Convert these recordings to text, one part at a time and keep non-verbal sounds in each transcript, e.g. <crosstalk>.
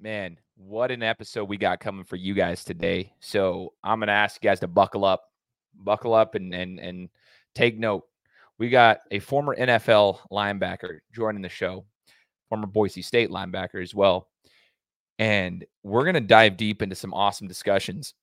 man, what an episode we got coming for you guys today. So I'm gonna ask you guys to buckle up, buckle up, and and and take note. We got a former NFL linebacker joining the show, former Boise State linebacker as well, and we're gonna dive deep into some awesome discussions.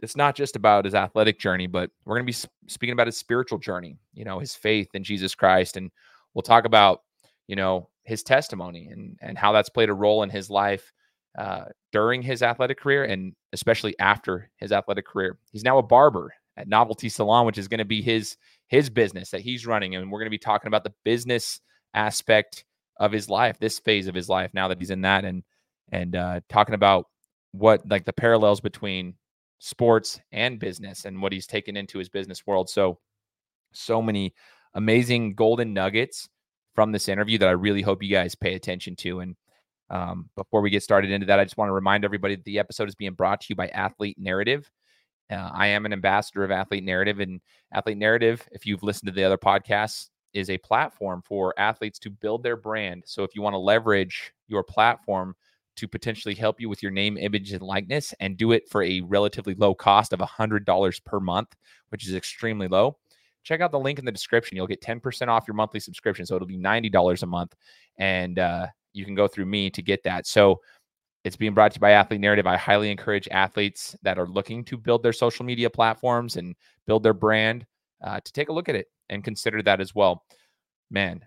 It's not just about his athletic journey, but we're gonna be speaking about his spiritual journey. You know, his faith in Jesus Christ, and we'll talk about you know his testimony and and how that's played a role in his life uh, during his athletic career and especially after his athletic career. He's now a barber at Novelty Salon, which is going to be his his business that he's running, and we're going to be talking about the business aspect of his life, this phase of his life now that he's in that, and and uh, talking about what like the parallels between sports and business and what he's taken into his business world. So so many amazing golden nuggets from this interview that I really hope you guys pay attention to and um, before we get started into that, I just want to remind everybody that the episode is being brought to you by Athlete Narrative. Uh, I am an ambassador of Athlete Narrative, and Athlete Narrative, if you've listened to the other podcasts, is a platform for athletes to build their brand. So if you want to leverage your platform to potentially help you with your name, image, and likeness, and do it for a relatively low cost of $100 per month, which is extremely low, check out the link in the description. You'll get 10% off your monthly subscription. So it'll be $90 a month. And uh, you can go through me to get that. So it's being brought to you by Athlete Narrative. I highly encourage athletes that are looking to build their social media platforms and build their brand uh, to take a look at it and consider that as well. Man,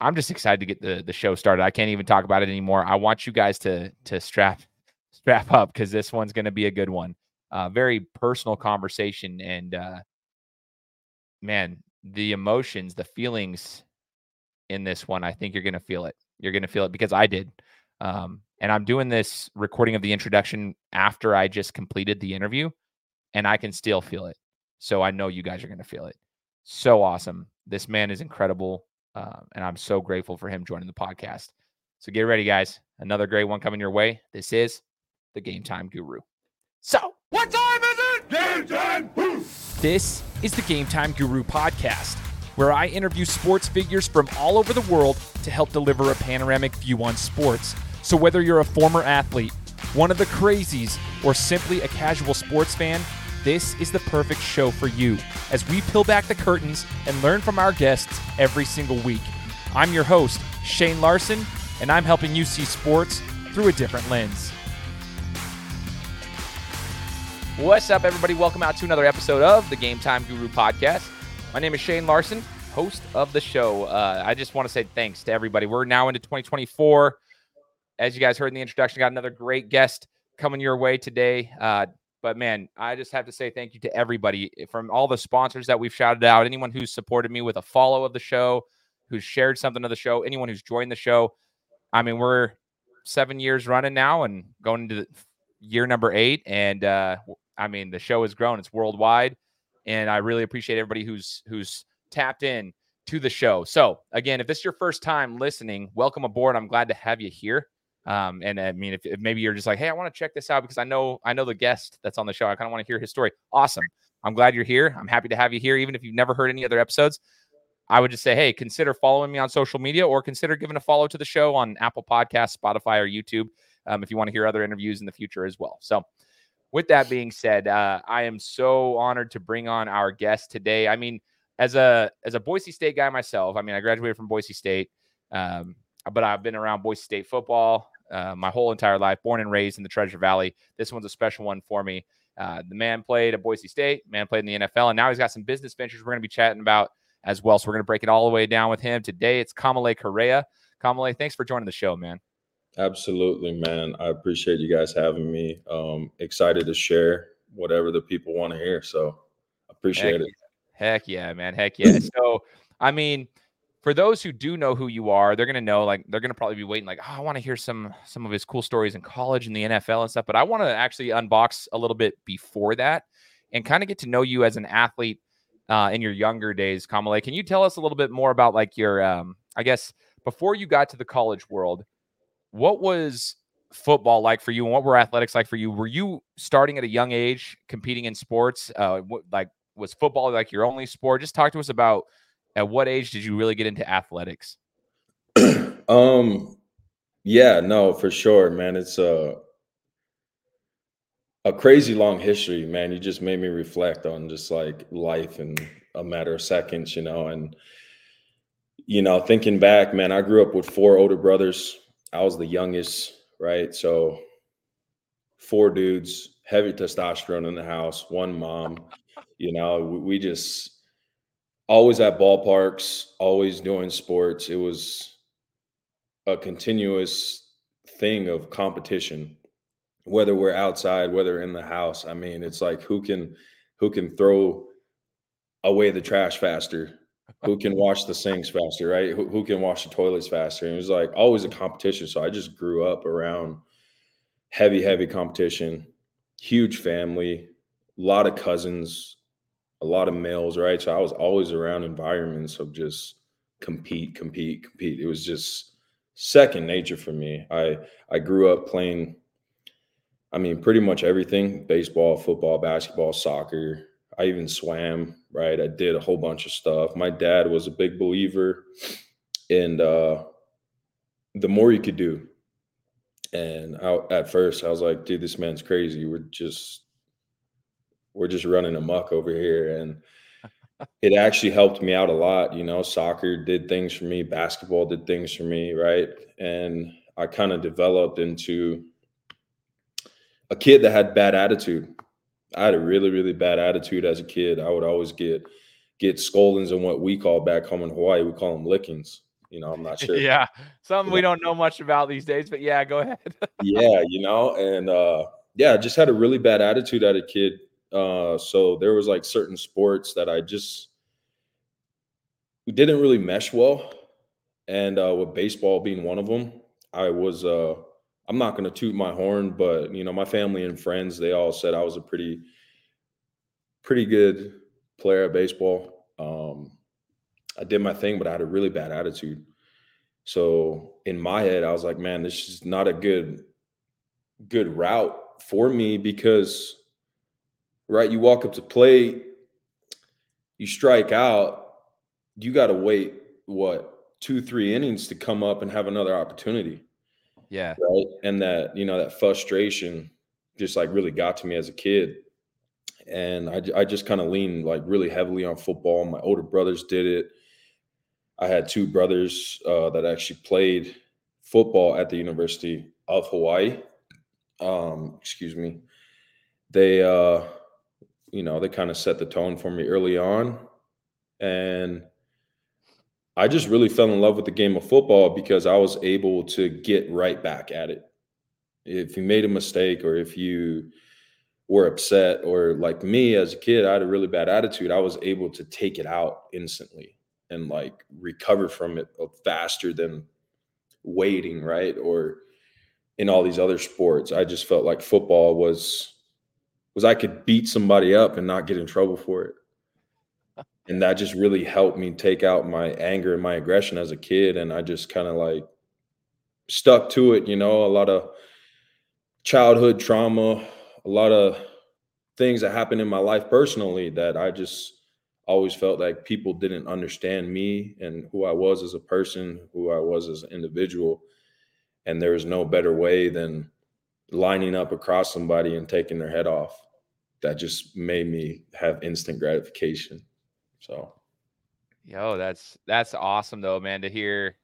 I'm just excited to get the the show started. I can't even talk about it anymore. I want you guys to to strap <laughs> strap up because this one's going to be a good one. Uh, very personal conversation and uh, man, the emotions, the feelings in this one, I think you're going to feel it. You're going to feel it because I did. Um, and I'm doing this recording of the introduction after I just completed the interview, and I can still feel it. So I know you guys are going to feel it. So awesome. This man is incredible. Uh, and I'm so grateful for him joining the podcast. So get ready, guys. Another great one coming your way. This is the Game Time Guru. So, what time is it? Game time. This is the Game Time Guru podcast where I interview sports figures from all over the world to help deliver a panoramic view on sports. So, whether you're a former athlete, one of the crazies, or simply a casual sports fan, this is the perfect show for you as we peel back the curtains and learn from our guests every single week. I'm your host, Shane Larson, and I'm helping you see sports through a different lens. What's up, everybody? Welcome out to another episode of the Game Time Guru podcast. My name is Shane Larson, host of the show. Uh, I just want to say thanks to everybody. We're now into 2024. As you guys heard in the introduction, got another great guest coming your way today. Uh, but man, I just have to say thank you to everybody from all the sponsors that we've shouted out, anyone who's supported me with a follow of the show, who's shared something of the show, anyone who's joined the show. I mean, we're seven years running now and going into year number eight. And uh, I mean, the show has grown, it's worldwide and I really appreciate everybody who's who's tapped in to the show. So again, if this is your first time listening, welcome aboard. I'm glad to have you here. Um, and I mean, if, if, maybe you're just like, hey, I want to check this out because I know I know the guest that's on the show. I kind of want to hear his story. Awesome. I'm glad you're here. I'm happy to have you here, even if you've never heard any other episodes. I would just say, hey, consider following me on social media or consider giving a follow to the show on Apple Podcasts, Spotify, or YouTube um, if you want to hear other interviews in the future as well. So with that being said, uh, I am so honored to bring on our guest today. I mean, as a as a Boise State guy myself, I mean, I graduated from Boise State, um, but I've been around Boise State football uh, my whole entire life. Born and raised in the Treasure Valley. This one's a special one for me. Uh, the man played at Boise State, man played in the NFL, and now he's got some business ventures we're going to be chatting about as well. So we're going to break it all the way down with him today. It's Kamalei Correa. Kamalei, thanks for joining the show, man. Absolutely, man. I appreciate you guys having me. Um, excited to share whatever the people want to hear. So appreciate heck, it. Heck yeah, man. Heck yeah. <laughs> so, I mean, for those who do know who you are, they're gonna know like they're gonna probably be waiting, like, oh, I want to hear some some of his cool stories in college and the NFL and stuff. But I want to actually unbox a little bit before that and kind of get to know you as an athlete uh, in your younger days, Kamalei. Can you tell us a little bit more about like your um, I guess before you got to the college world? What was football like for you, and what were athletics like for you? Were you starting at a young age competing in sports? Uh, what, like was football like your only sport? Just talk to us about at what age did you really get into athletics? <clears throat> um, Yeah, no, for sure, man. It's a a crazy long history, man. You just made me reflect on just like life in a matter of seconds, you know. And you know, thinking back, man, I grew up with four older brothers. I was the youngest, right? So four dudes, heavy testosterone in the house, one mom. You know, we just always at ballparks, always doing sports. It was a continuous thing of competition whether we're outside, whether in the house. I mean, it's like who can who can throw away the trash faster, who can wash the sinks faster, right? Who, who can wash the toilets faster. And it was like always a competition. So I just grew up around heavy, heavy competition, huge family, a lot of cousins, a lot of males, right? So I was always around environments of just compete, compete, compete. It was just second nature for me. I I grew up playing I mean, pretty much everything baseball, football, basketball, soccer. I even swam, right? I did a whole bunch of stuff. My dad was a big believer in uh, the more you could do. And I, at first, I was like, dude, this man's crazy. We're just, we're just running amok over here. And <laughs> it actually helped me out a lot. You know, soccer did things for me, basketball did things for me, right? And I kind of developed into a kid that had bad attitude. I had a really, really bad attitude as a kid. I would always get get scoldings and what we call back home in Hawaii, we call them lickings. You know, I'm not sure. <laughs> yeah, something we don't know much about these days, but yeah, go ahead. <laughs> yeah, you know, and uh, yeah, I just had a really bad attitude as a kid. Uh, so there was like certain sports that I just didn't really mesh well, and uh, with baseball being one of them, I was uh, I'm not going to toot my horn, but you know, my family and friends, they all said I was a pretty, pretty good player at baseball. Um, I did my thing, but I had a really bad attitude. So in my head, I was like, man, this is not a good, good route for me because, right, you walk up to play, you strike out, you got to wait what two, three innings to come up and have another opportunity. Yeah. Right. And that, you know, that frustration just like really got to me as a kid. And I, I just kind of leaned like really heavily on football. My older brothers did it. I had two brothers uh, that actually played football at the University of Hawaii. Um, excuse me. They, uh, you know, they kind of set the tone for me early on. And I just really fell in love with the game of football because I was able to get right back at it. If you made a mistake or if you were upset or like me as a kid, I had a really bad attitude, I was able to take it out instantly and like recover from it uh, faster than waiting, right? Or in all these other sports. I just felt like football was was I could beat somebody up and not get in trouble for it and that just really helped me take out my anger and my aggression as a kid and i just kind of like stuck to it you know? A lot of childhood trauma a lot of things that happened in my life personally that i just always felt like people didn't understand me and who i was as a person who i was as an individual and there was no better way than lining up across somebody and taking their head off. That just made me have instant gratification so, yo, that's that's awesome though, man. To hear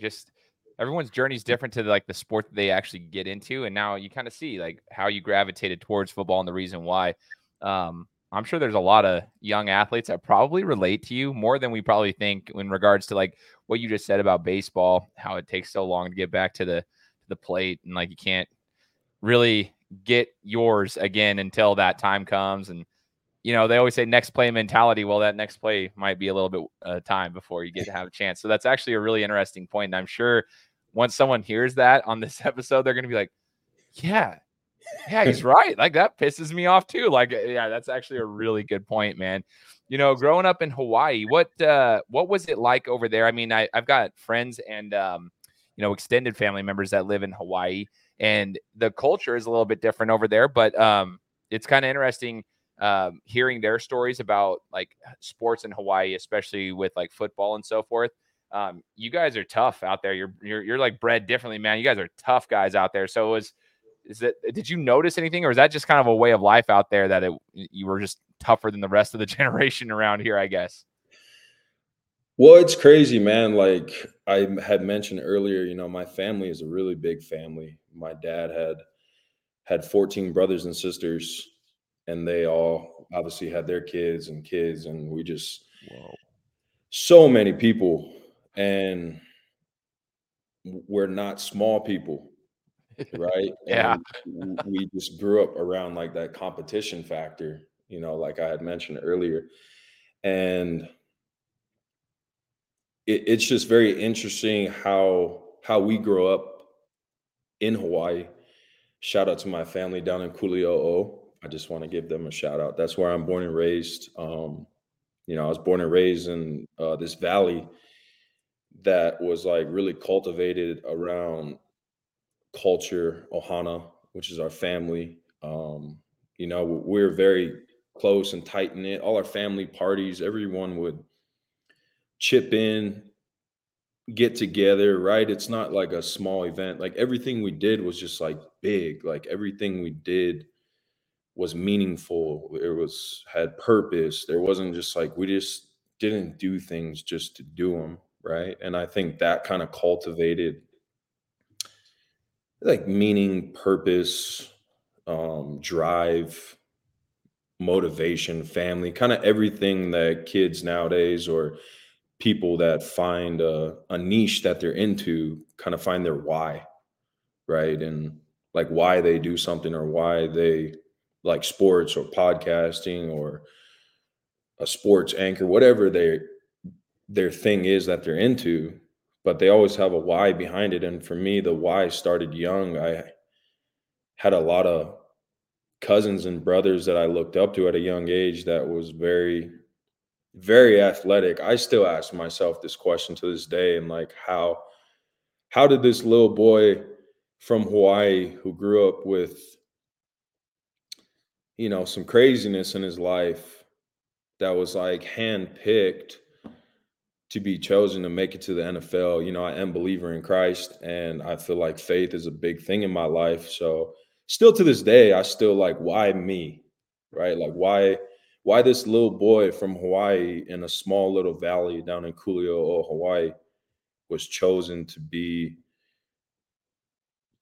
just everyone's journey is different to like the sport that they actually get into, and now you kind of see like how you gravitated towards football and the reason why. Um, I'm sure there's a lot of young athletes that probably relate to you more than we probably think in regards to like what you just said about baseball, how it takes so long to get back to the the plate, and like you can't really get yours again until that time comes and you know, they always say next play mentality. Well, that next play might be a little bit uh, time before you get to have a chance. So that's actually a really interesting point. And I'm sure once someone hears that on this <laughs> episode, they're going to be like, yeah, yeah, he's <laughs> right. Like that pisses me off too. Like, yeah, that's actually a really good point, man. You know, growing up in Hawaii, what uh what was it like over there? I mean, I, I've got friends and um, you know, extended family members that live in Hawaii, and the culture is a little bit different over there, but um, it's kind of interesting um, hearing their stories about like sports in Hawaii, especially with like football and so forth. Um, you guys are tough out there. You're you're you're like bred differently, man. You guys are tough guys out there. So was is that did you notice anything, or is that just kind of a way of life out there that it you were just tougher than the rest of the <laughs> generation around here? I guess. Well, it's crazy, man. Like I had mentioned earlier, you know, my family is a really big family. My dad had had 14 brothers and sisters, and they all obviously had their kids and kids, and we just Whoa. so many people, and we're not small people, right? <laughs> yeah, we just grew up around like that competition factor, you know, like I had mentioned earlier, and it, it's just very interesting how how we grow up in Hawaii. Shout out to my family down in Kuli'ou'ou. I just want to give them a shout out. That's where I'm born and raised. Um, you know, I was born and raised in uh, this valley that was like really cultivated around culture, Ohana, which is our family. Um, you know, we're very close and tight knit. All our family parties, everyone would chip in, get together, right? It's not like a small event. Like everything we did was just like big. Like everything we did was meaningful. It was had purpose. There wasn't just like we just didn't do things just to do them, right? And I think that kind of cultivated like meaning, purpose, um, drive, motivation, family, kind of everything that kids nowadays or people that find a, a niche that they're into kind of find their why, right? And like why they do something or why they like sports or podcasting or a sports anchor, whatever their their thing is that they're into, but they always have a why behind it. And for me, the why started young. I had a lot of cousins and brothers that I looked up to at a young age that was very very athletic. I still ask myself this question to this day and like how how did this little boy from Hawaii who grew up with you know some craziness in his life that was like handpicked to be chosen to make it to the NFL. You know, I am believer in Christ and I feel like faith is a big thing in my life. So still to this day, I still like why me? Right? Like why why this little boy from Hawaii in a small little valley down in Kuli'ou'ou, Hawaii, was chosen to be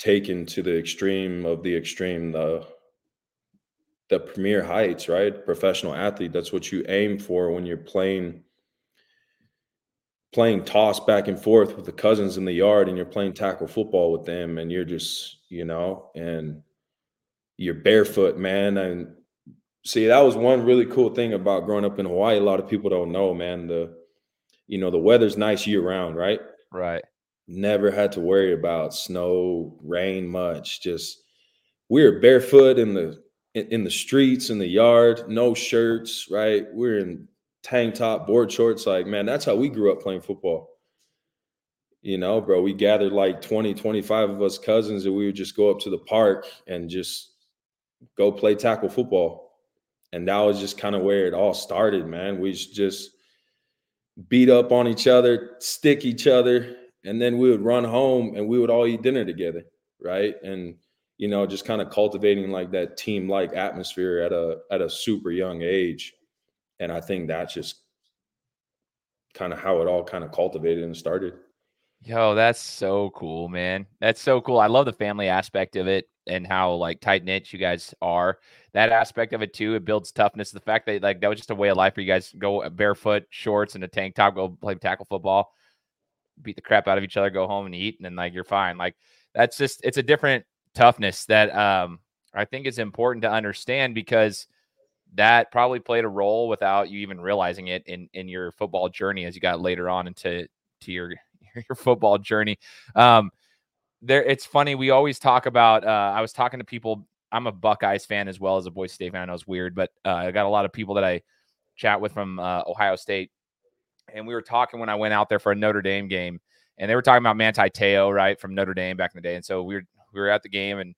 taken to the extreme of the extreme, the the premier heights, right? Professional athlete. That's what you aim for when you're playing playing toss back and forth with the cousins in the yard and you're playing tackle football with them and you're just, you know, and you're barefoot, man. And see that was one really cool thing about growing up in hawaii a lot of people don't know man the you know the weather's nice year round right right never had to worry about snow rain much just we are barefoot in the in, the streets in the yard no shirts right we're in tank top board shorts like man that's how we grew up playing football you know bro we gathered like 20 25 of us cousins and we would just go up to the park and just go play tackle football and that was just kind of where it all started, man. We just beat up on each other, stick each other, and then we would run home and we would all eat dinner together, right? And you know, just kind of cultivating like that team like atmosphere at a at a super young age. And I think that's just kind of how it all kind of cultivated and started. Yo, that's so cool, man. That's so cool. I love the family aspect of it and how like tight knit you guys are. That aspect of it too, it builds toughness. The fact that like that was just a way of life for you guys go barefoot, shorts, and a tank top, go play tackle football, beat the crap out of each other, go home and eat, and then like you're fine. Like that's just it's a different toughness that um I think is important to understand because that probably played a role without you even realizing it in in your football journey as you got later on into to your <laughs> your football journey. Um, there, it's funny. We always talk about. Uh, I was talking to people. I'm a Buckeyes fan as well as a Boise State fan. I know it's weird, but uh, I got a lot of people that I chat with from uh, Ohio State, and we were talking when I went out there for a Notre Dame game, and they were talking about Manti Te'o, right, from Notre Dame back in the day. And so we were we were at the game, and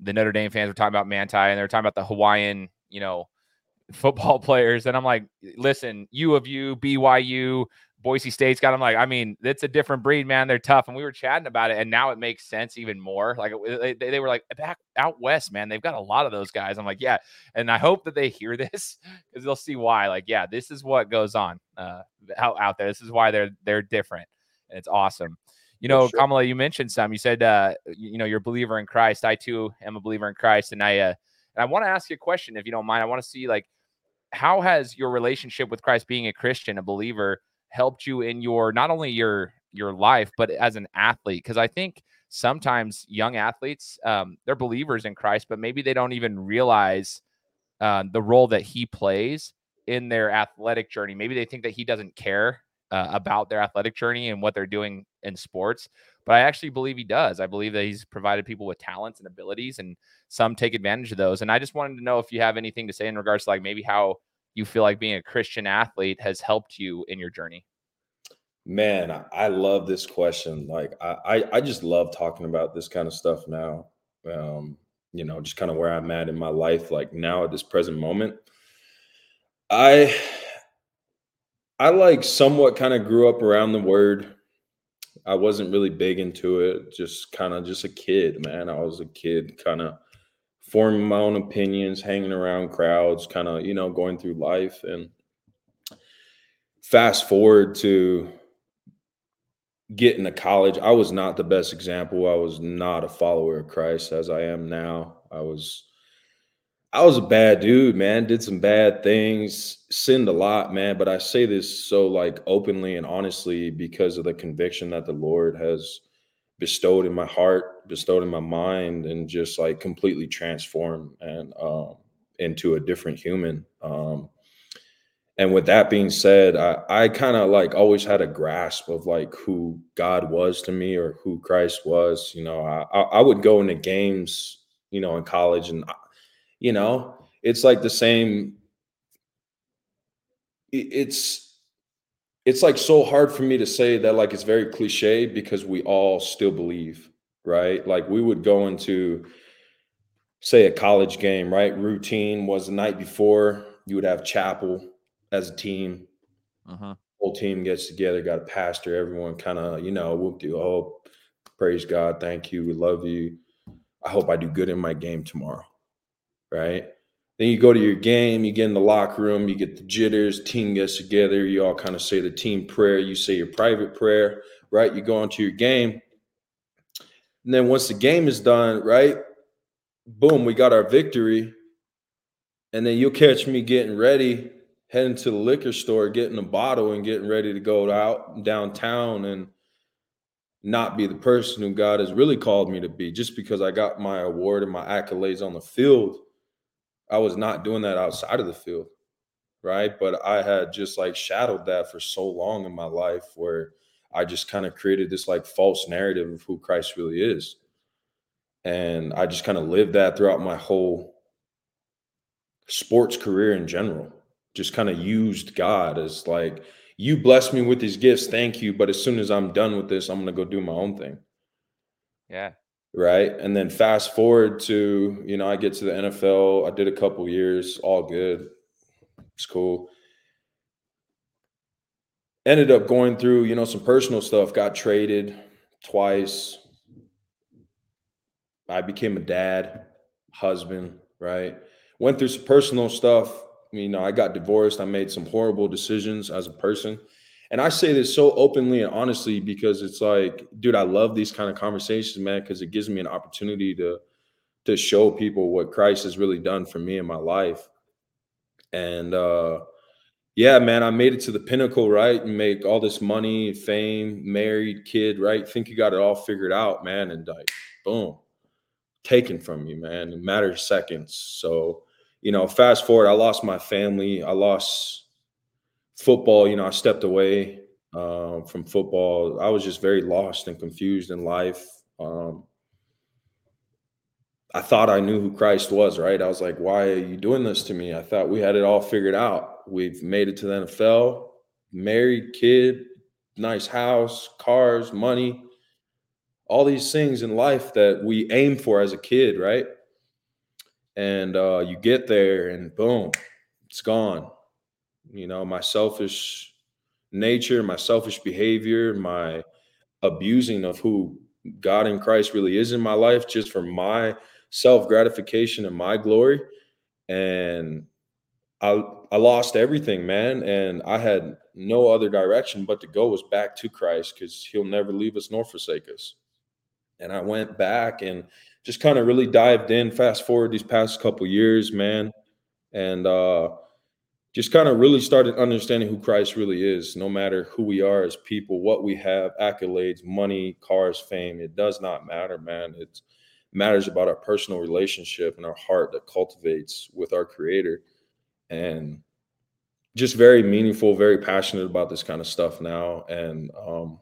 the Notre Dame fans were talking about Manti, and they were talking about the Hawaiian, you know, <laughs> football <laughs> players. And I'm like, listen, U of U, BYU, Boise State's got them like, I mean, it's a different breed, man. They're tough. And we were chatting about it, and now it makes sense even more. Like they, they were like back out west, man. They've got a lot of those guys. I'm like, yeah. And I hope that they hear <laughs> this because they'll see why. Like, yeah, this is what goes on uh, out, out there. This is why they're they're different. And it's awesome. You know, sure. Kamalei, you mentioned some. You said, uh, you know, you're a believer in Christ. I too am a believer in Christ, and I, uh, and I want to ask you a question, if you don't mind. I want to see like, how has your relationship with Christ, being a Christian, a believer, helped you in your not only your your life but as an athlete because i think sometimes young athletes um, they're believers in christ but maybe they don't even realize uh, the role that he plays in their athletic journey maybe they think that he doesn't care uh, about their athletic journey and what they're doing in sports but i actually believe he does i believe that he's provided people with talents and abilities and some take advantage of those and i just wanted to know if you have anything to say in regards to like maybe how you feel like being a Christian athlete has helped you in your journey? Man, I love this question. Like I, I just love talking about this kind of stuff now. Um, you know, just kind of where I'm at in my life, like now at this present moment. I I like somewhat kind of grew up around the word. I wasn't really big into it, just kind of just a kid, man. I was a kid kind of forming my own opinions, hanging around crowds, kind of, you know, going through life. And fast forward to getting to college, I was not the best example. I was not a follower of Christ as I am now. I was I was a bad dude, man. Did some bad things, sinned a lot, man. But I say this so like openly and honestly because of the conviction that the Lord has bestowed in my heart, bestowed in my mind, and just like completely transformed and um, into a different human. Um, and with that being said, I, I kind of like always had a grasp of like who God was to me or who Christ was. You know, I, I would go into games, you know, in college, and you know, it's like the same. It's it's like so hard for me to say that like it's very cliche because we all still believe, right? Like we would go into say a college game, right? Routine was the night before, you would have chapel as a team. Uh-huh. Whole team gets together, got a pastor, everyone kind of, you know, whoop do oh, praise God, thank you, we love you. I hope I do good in my game tomorrow. Right. Then you go to your game, you get in the locker room, you get the jitters, team gets together, you all kind of say the team prayer, you say your private prayer, right? You go on to your game. And then once the game is done, right? Boom, we got our victory. And then you'll catch me getting ready, heading to the liquor store, getting a bottle and getting ready to go out downtown and not be the person who God has really called me to be just because I got my award and my accolades on the field I was not doing that outside of the field, right? But I had just like shadowed that for so long in my life where I just kind of created this like false narrative of who Christ really is. And I just kind of lived that throughout my whole sports career in general. Just kind of used God as like, you bless me with these gifts, thank you. But as soon as I'm done with this, I'm gonna go do my own thing. Yeah right? And then fast forward to, you know, I get to the NFL. I did a couple years, all good. It's cool. Ended up going through, you know, some personal stuff, got traded twice. I became a dad, husband, right? Went through some personal stuff. You know, I got divorced. I made some horrible decisions as a person and I say this so openly and honestly because it's like, dude, I love these kind of conversations, man, because it gives me an opportunity to to show people what Christ has really done for me in my life. And uh yeah, man, I made it to the pinnacle, right? And make all this money, fame, married, kid, right? Think you got it all figured out, man. And like, boom, taken from you, man, in matter of seconds. So, you know, fast forward, I lost my family. I lost football, you know, I stepped away um, from football. I was just very lost and confused in life. Um, I thought I knew who Christ was, right? I was like, why are you doing this to me? I thought we had it all figured out. We've made it to the NFL, married, kid, nice house, cars, money, all these things in life that we aim for as a kid, right? And uh, you get there and boom, it's gone you know, my selfish nature, my selfish behavior, my abusing of who God in Christ really is in my life just for my self gratification and my glory. And I I lost everything, man, and I had no other direction but to go was back to Christ because He'll never leave us nor forsake us. And I went back and just kind of really dived in. Fast forward these past couple years, man, and uh, just kind of really started understanding who Christ really is. No matter who we are as people, what we have, accolades, money, cars, fame, it does not matter, man. It matters about our personal relationship and our heart that cultivates with our Creator and just very meaningful, very passionate about this kind of stuff now. And um,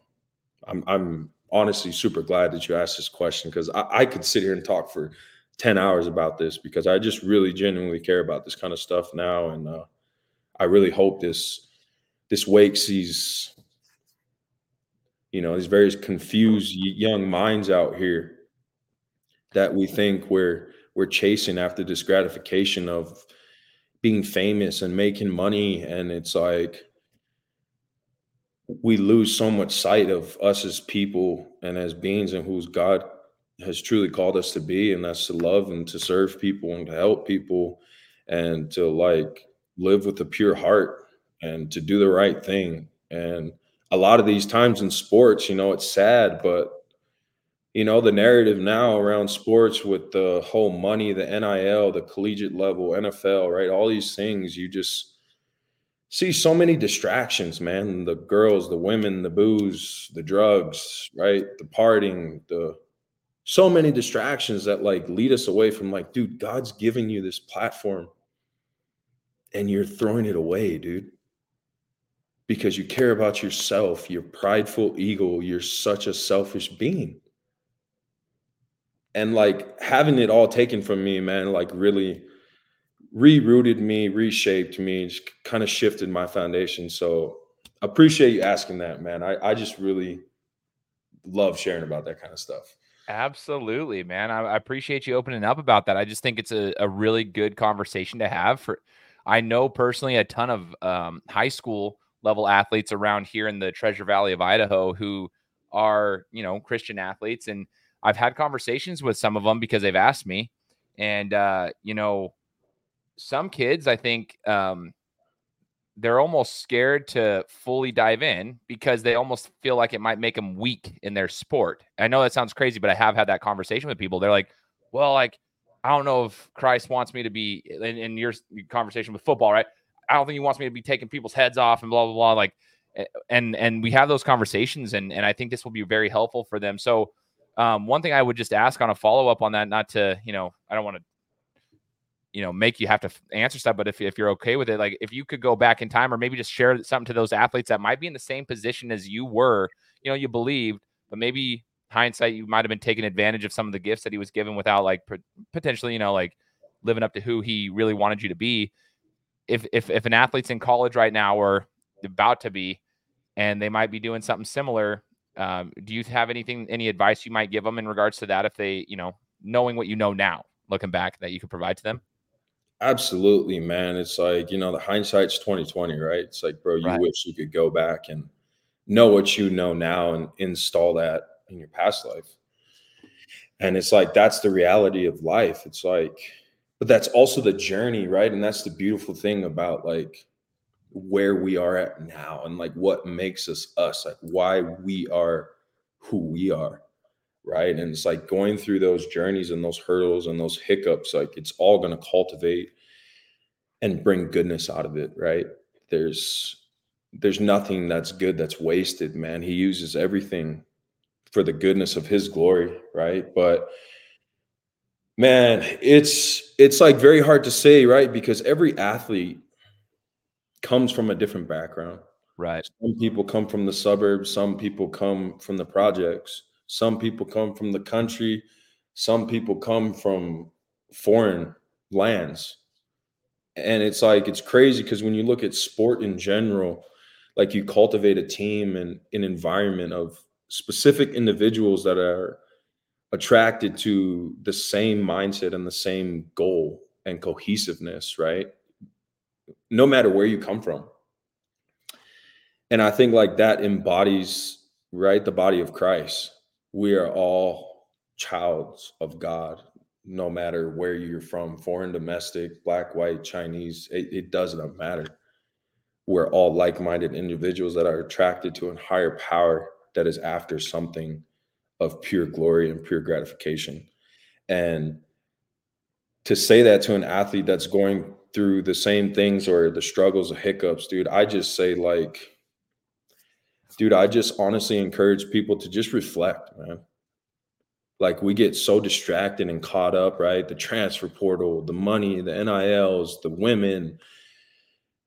I'm, I'm honestly super glad that you asked this question because I, I could sit here and talk for 10 hours about this because I just really genuinely care about this kind of stuff now. And uh, I really hope this this wakes these you know these various confused young minds out here that we think we're we're chasing after this gratification of being famous and making money. And it's like we lose so much sight of us as people and as beings and who's god has truly called us to be. And that's to love and to serve people and to help people and to like live with a pure heart and to do the right thing. And a lot of these times in sports you know it's sad but you know the narrative now around sports with the whole money the nil the collegiate level nfl right? All these things you just see so many distractions man. The girls the women the booze the drugs right? The partying the so many distractions that like lead us away from like dude god's giving you this platform and you're throwing it away dude because you care about yourself your prideful ego you're such a selfish being and like having it all taken from me, man, like really rerouted me, reshaped me, just kind of shifted my foundation. So appreciate you asking that, man. I, I just really love sharing about that kind of stuff. Absolutely, man. I, I appreciate you opening up about that. I just think it's a, a really good conversation to have for I know personally a ton of um, high school level athletes around here in the Treasure Valley of Idaho who are, you know, Christian athletes and I've had conversations with some of them because they've asked me, and uh, you know, some kids I think um, they're almost scared to fully dive in because they almost feel like it might make them weak in their sport. I know that sounds crazy, but I have had that conversation with people. They're like, "Well, like I don't know if Christ wants me to be in, in your conversation with football, right? I don't think he wants me to be taking people's heads off and blah blah blah." Like, and and we have those conversations, and and I think this will be very helpful for them. So um, one thing I would just ask on a follow up on that, not to, you know, I don't want to, you know, make you have to answer stuff, but if, if you're okay with it, like if you could go back in time or maybe just share something to those athletes that might be in the same position as you were, you know, you believed, but maybe hindsight, you might have been taking advantage of some of the gifts that he was given without like potentially, you know, like living up to who he really wanted you to be. If, if, if an athlete's in college right now or about to be, and they might be doing something similar, um, do you have anything, any advice you might give them in regards to that? If they, you know, knowing what you know now, looking back, that you could provide to them? Absolutely, man. It's like you know, the hindsight's twenty twenty, right? It's like, bro, you right. wish you could go back and know what you know now and install that in your past life. And it's like that's the reality of life. It's like, but that's also the journey, right? And that's the beautiful thing about like where we are at now and like what makes us us, like why we are who we are. Right. And it's like going through those journeys and those hurdles and those hiccups, like it's all going to cultivate and bring goodness out of it. Right. There's, there's nothing that's good that's wasted, man. He uses everything for the goodness of his glory. Right. But, man it's it's like very hard to say right because every athlete comes from a different background. Right. Some people come from the suburbs, some people come from the projects, some people come from the country, some people come from foreign lands. And it's like it's crazy because when you look at sport in general, like you cultivate a team and an environment of specific individuals that are attracted to the same mindset and the same goal and cohesiveness, right? no matter where you come from. And I think like that embodies, right, the body of Christ. We are all childs of God, no matter where you're from, foreign, domestic, black, white, Chinese, it, it does not matter. We're all like minded individuals that are attracted to a higher power that is after something of pure glory and pure gratification. And to say that to an athlete that's going through the same things or the struggles of hiccups, dude, I just say, like, dude, I just honestly encourage people to just reflect, man. Like, we get so distracted and caught up, right? The transfer portal, the money, the NILs, the women,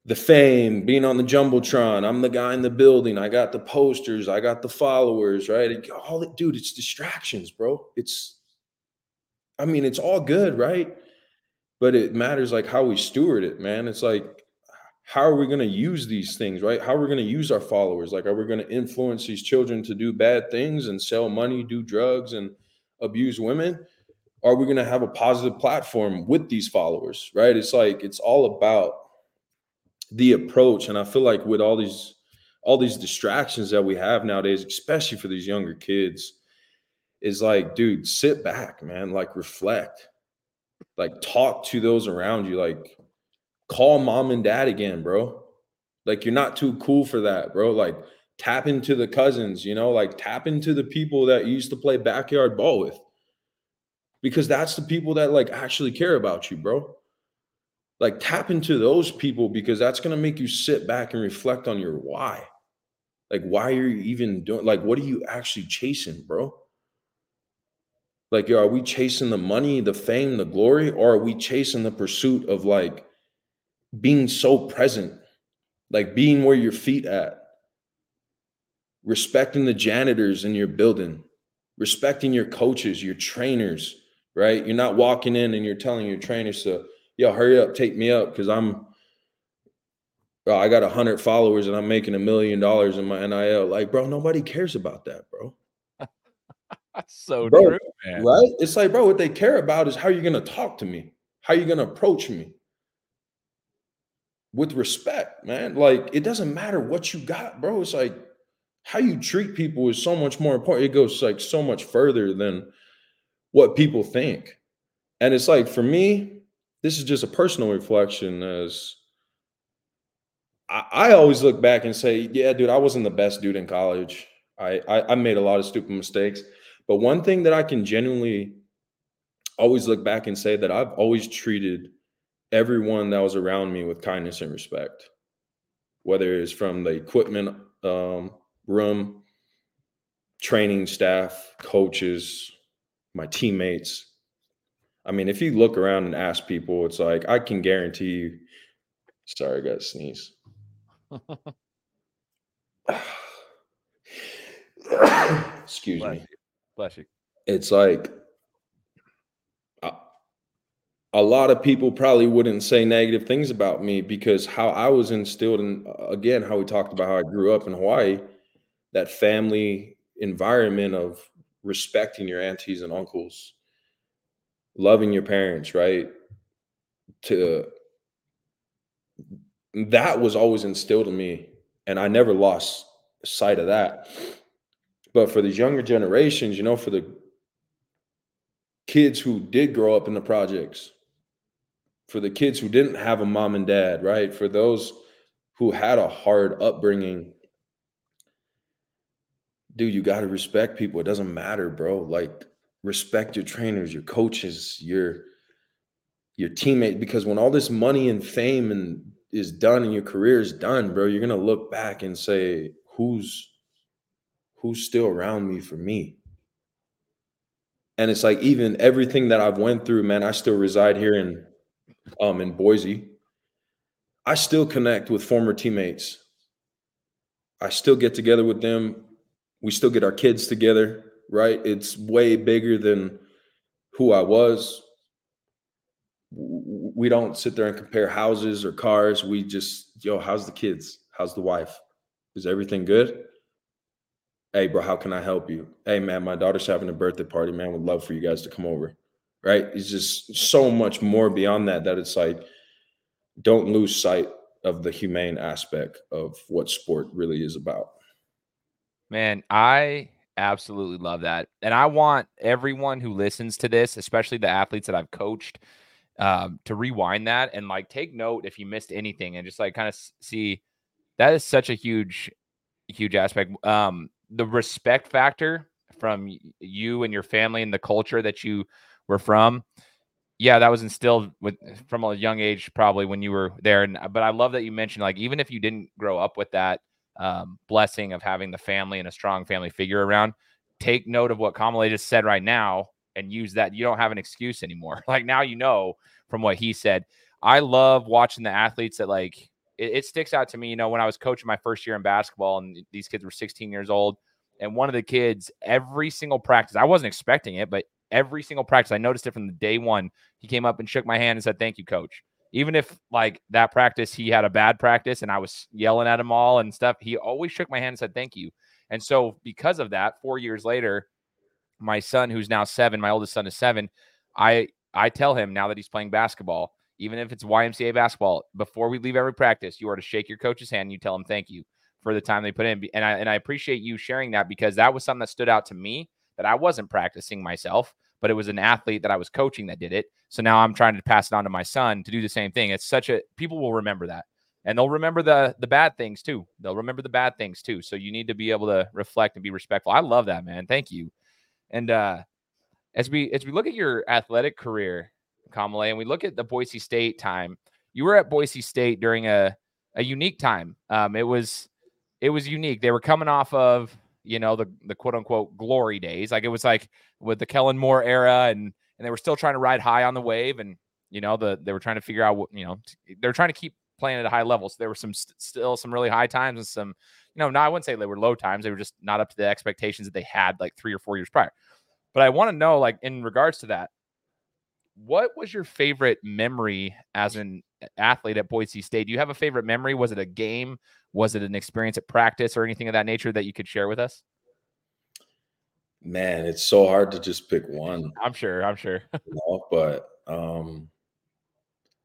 the fame, being on the jumbotron. I'm the guy in the building. I got the posters. I got the followers, right? All it, dude, it's distractions, bro. It's, I mean, it's all good, right? But it matters like how we steward it, man. It's like, how are we going to use these things, right? How are we going to use our followers? Like, are we going to influence these children to do bad things and sell money, do drugs, and abuse women? Are we going to have a positive platform with these followers, right? It's like, it's all about the approach and i feel like with all these all these distractions that we have nowadays especially for these younger kids is like dude sit back man like reflect like talk to those around you like call mom and dad again bro. Like you're not too cool for that bro. Like tap into the cousins you know like tap into the people that you used to play backyard ball with because that's the people that like actually care about you bro like tap into those people because that's going to make you sit back and reflect on your why. Like why are you even doing like what are you actually chasing bro? Like are we chasing the money the fame the glory or are we chasing the pursuit of like being so present? Like being where your feet at. Respecting the janitors in your building. Respecting your coaches your trainers right? You're not walking in and you're telling your trainers to yo, hurry up, take me up because I'm bro, I got a hundred followers and I'm making a million dollars in my NIL. Like, bro, nobody cares about that, bro. That's <laughs> so bro, true, man. Right? It's like, bro, what they care about is how you're gonna talk to me, how you're gonna approach me with respect, man. Like, it doesn't matter what you got, bro. It's like how you treat people is so much more important. It goes like so much further than what people think. And it's like for me, this is just a personal reflection as I, I, always look back and say, yeah, dude, I wasn't the best dude in college. I, I, I made a lot of stupid mistakes. But one thing that I can genuinely always look back and say that I've always treated everyone that was around me with kindness and respect, whether it's from the equipment um, room, training staff, coaches, my teammates, I mean, if you look around and ask people, it's like I can guarantee you. Sorry, I got to sneeze. <sighs> Excuse Bless me. you. Bless you. It's like a, a lot of people probably wouldn't say negative things about me because how I was instilled in, again, how we talked about how I grew up in Hawaii, that family environment of respecting your aunties and uncles loving your parents, right? To that was always instilled in me, and I never lost sight of that. But for these younger generations, you know, for the kids who did grow up in the projects, for the kids who didn't have a mom and dad, right? For those who had a hard upbringing, dude, you got to respect people. It doesn't matter, bro. Like respect your trainers, your coaches, your your teammate because when all this money and fame and is done and your career is done, bro, you're gonna look back and say, who's who's still around me for me? And it's like even everything that I've went through, man, I still reside here in um in Boise. I still connect with former teammates. I still get together with them. We still get our kids together right? It's way bigger than who I was. We don't sit there and compare houses or cars. We just, yo, how's the kids? How's the wife? Is everything good? Hey, bro, how can I help you? Hey, man, my daughter's having a birthday party, man. Would love for you guys to come over. Right? It's just so much more beyond that that it's like, don't lose sight of the humane aspect of what sport really is about. Man, I absolutely love that. And I want everyone who listens to this, especially the athletes that I've coached, um, to rewind that and like take note if you missed anything and just like kind of see that is such a huge, huge aspect. Um, the respect factor from you and your family and the culture that you were from yeah, that was instilled with from a young age, probably when you were there. And but I love that you mentioned like even if you didn't grow up with that um, blessing of having the family and a strong family figure around, take note of what Kamalei just said right now and use that. You don't have an excuse anymore. <laughs> Like now you know from what he said. I love watching the athletes that like it, it sticks out to me. You know, when I was coaching my first year in basketball and these kids were 16 years old, and one of the kids every single practice, I wasn't expecting it, but every single practice. I noticed it from the day one. He came up and shook my hand and said, Thank you, coach. Even if like that practice, he had a bad practice and I was yelling at him all and stuff, he always shook my hand and said, Thank you. And so, because of that, four years later, my son, who's now seven, my oldest son is seven, I I tell him now that he's playing basketball, even if it's YMCA basketball, before we leave every practice, you are to shake your coach's hand and you tell him thank you for the time they put in. And I and I appreciate you sharing that because that was something that stood out to me that I wasn't practicing myself, but it was an athlete that I was coaching that did it. So now I'm trying to pass it on to my son to do the same thing. It's such a people will remember that. And they'll remember the the bad things too. They'll remember the bad things too. So you need to be able to reflect and be respectful. I love that, man. Thank you. And uh as we as we look at your athletic career, Kamalei, and we look at the Boise State time, you were at Boise State during a a unique time. Um, it was it was unique. They were coming off of you know, the the quote unquote glory days. Like it was like with the Kellen Moore era, and and they were still trying to ride high on the wave, and you know, the they were trying to figure out what you know they're trying to keep playing at a high level. So there were some st- still some really high times and some, you know, no, I wouldn't say they were low times. They were just not up to the expectations that they had like three or four years prior. But I want to know, like in regards to that, what was your favorite memory as an athlete at Boise State? Do you have a favorite memory? Was it a game? Was it an experience at practice or anything of that nature that you could share with us? Man, it's so hard to just pick one. I'm sure. I'm sure. <laughs> you know, but um,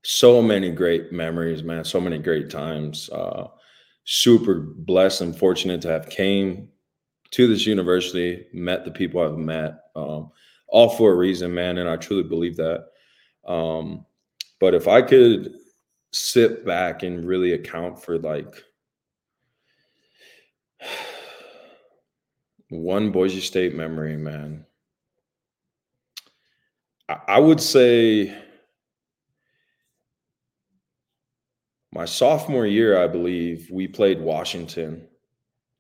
so many great memories, man. So many great times. Uh, super blessed and fortunate to have came to this university, met the people I've met, um, all for a reason, man. And I truly believe that. Um, but if I could sit back and really account for like one Boise State memory, man. I, I would say my sophomore year, I believe, we played Washington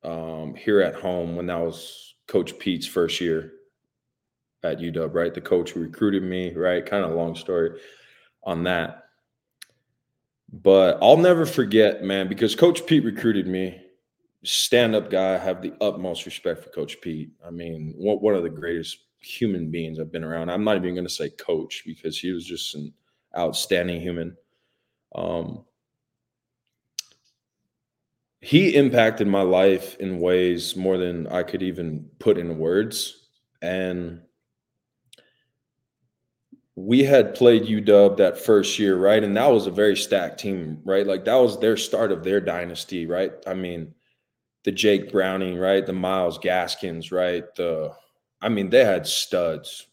um, here at home when that was Coach Pete's first year at UW, right? The coach who recruited me, right? Kind of long story on that. But I'll never forget, man, because Coach Pete recruited me stand up guy. I have the utmost respect for Coach Pete. I mean, one of the greatest human beings I've been around. I'm not even going to say coach because he was just an outstanding human. Um, he impacted my life in ways more than I could even put in words. And we had played UW that first year, right? And that was a very stacked team, right? Like that was their start of their dynasty, right? I mean, the Jake Browning, right? The Myles Gaskins, right? The I mean, they had studs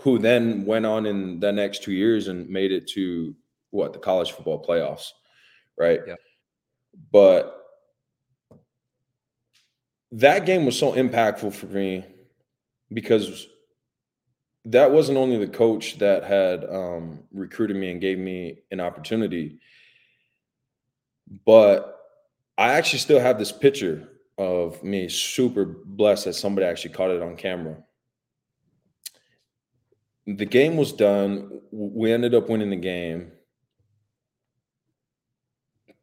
who then went on in the next two years and made it to what the college football playoffs, right? Yeah. But that game was so impactful for me because that wasn't only the coach that had um, recruited me and gave me an opportunity, but I actually still have this picture of me super blessed that somebody actually caught it on camera. The game was done. We ended up winning the game.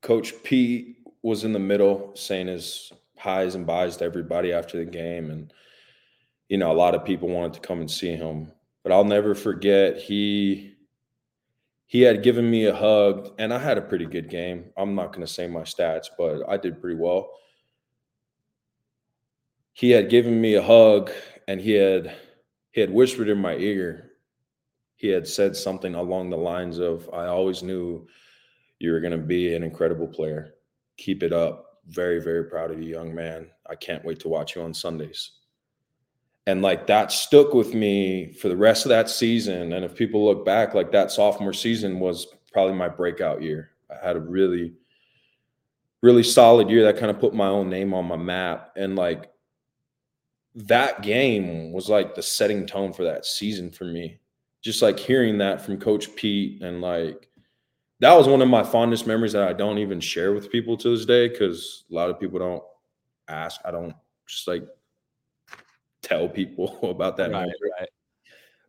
Coach Pete was in the middle saying his highs and buys to everybody after the game. And, you know, a lot of people wanted to come and see him. But I'll never forget, he he had given me a hug, and I had a pretty good game. I'm not going to say my stats, but I did pretty well. He had given me a hug, and he had he had whispered in my ear. He had said something along the lines of, "I always knew You're going to be an incredible player. Keep it up. Very, very proud of you, young man. I can't wait to watch you on Sundays. And like that stuck with me for the rest of that season. And if people look back, like that sophomore season was probably my breakout year. I had a really, really solid year that kind of put my own name on my map. And like that game was like the setting tone for that season for me. Just like hearing that from Coach Pete and like that was one of my fondest memories that I don't even share with people to this day because a lot of people don't ask. I don't just like tell people <laughs> about that right, right.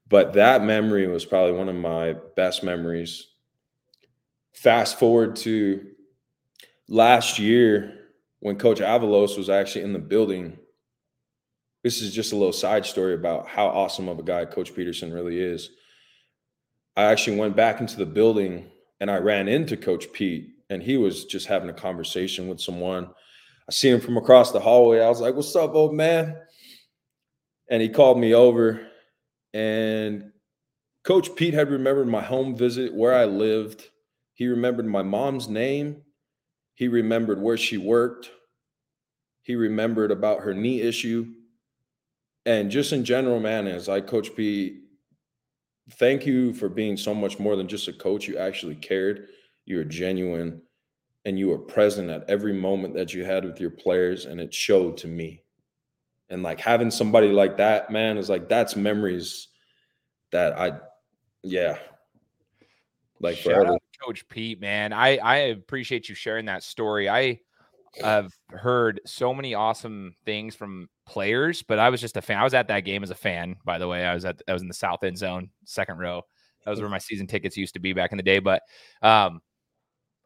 But that memory was probably one of my best memories. Fast forward to last year when Coach Avalos was actually in the building. This is just a little side story about how awesome of a guy Coach Petersen really is. I actually went back into the building and I ran into Coach Pete, and he was just having a conversation with someone. I see him from across the hallway. I was like, "What's up, old man?" And he called me over, and Coach Pete had remembered my home visit, where I lived. He remembered my mom's name. He remembered where she worked. He remembered about her knee issue. And just in general, man, as I Coach Pete, thank you for being so much more than just a coach. You actually cared. You were genuine and you were present at every moment that you had with your players. And it showed to me. And like having somebody like that, man, is like that's memories that I, yeah, like forever. Coach Pete, man, I I appreciate you sharing that story. I have heard so many awesome things from players, but I was just a fan. I was at that game as a fan, by the way. I was at I was in the south end zone, second row. That was where my season tickets used to be back in the day. But um,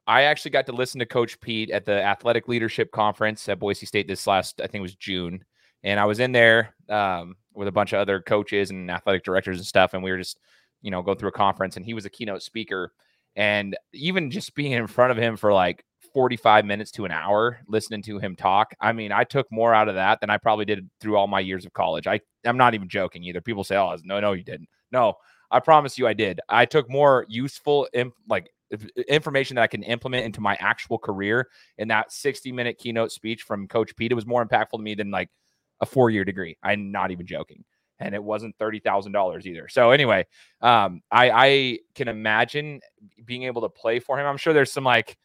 I actually got to listen to Coach Pete at the Athletic Leadership Conference at Boise State this last, I think it was June. And I was in there um, with a bunch of other coaches and athletic directors and stuff. And we were just, you know, going through a conference and he was a keynote speaker. And even just being in front of him for like 45 minutes to an hour listening to him talk. I mean, I took more out of that than I probably did through all my years of college. I, I'm not even joking either. People say, oh, no, no, you didn't. No, I promise you I did. I took more useful, imp- like information that I can implement into my actual career in that 60 minute keynote speech from Coach Pete. It was more impactful to me than like a four year degree. I'm not even joking. And it wasn't thirty thousand dollars either. So anyway, um, I, I can imagine being able to play for him. I'm sure there's some like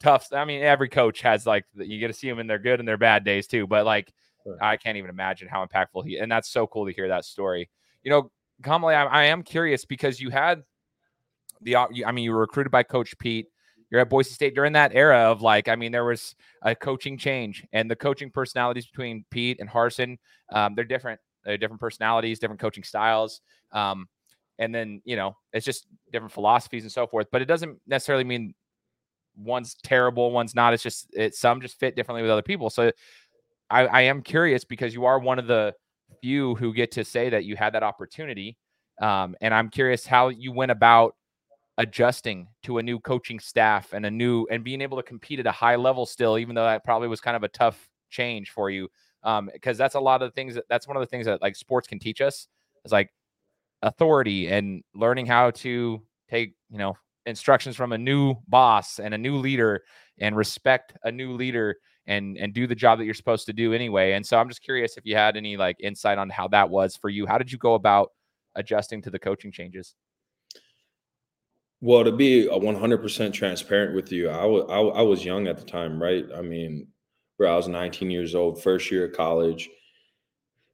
tough. I mean, every coach has like you get to see them in their good and their bad days too. But like, sure. I can't even imagine how impactful he. And that's so cool to hear that story. You know, Kamalei, I, I am curious because you had the. I mean, you were recruited by Coach Pete. You're at Boise State during that era of like, I mean, there was a coaching change, and the coaching personalities between Pete and Harsin, um, they're different. They're different personalities, different coaching styles. Um, and then you know it's just different philosophies and so forth but it doesn't necessarily mean one's terrible, one's not. It's just it, some just fit differently with other people. So I, I am curious because you are one of the few who get to say that you had that opportunity. Um, and I'm curious how you went about adjusting to a new coaching staff and a new and being able to compete at a high level still, even though that probably was kind of a tough change for you. Um, because that's a lot of the things that that's one of the things that like sports can teach us is like authority and learning how to take, you know, instructions from a new boss and a new leader and respect a new leader and and do the job that you're supposed to do anyway. And so I'm just curious if you had any like insight on how that was for you. How did you go about adjusting to the coaching changes? Well, to be a 100% transparent with you, I was I, I was young at the time, right? I mean, where I was 19 years old, first year of college.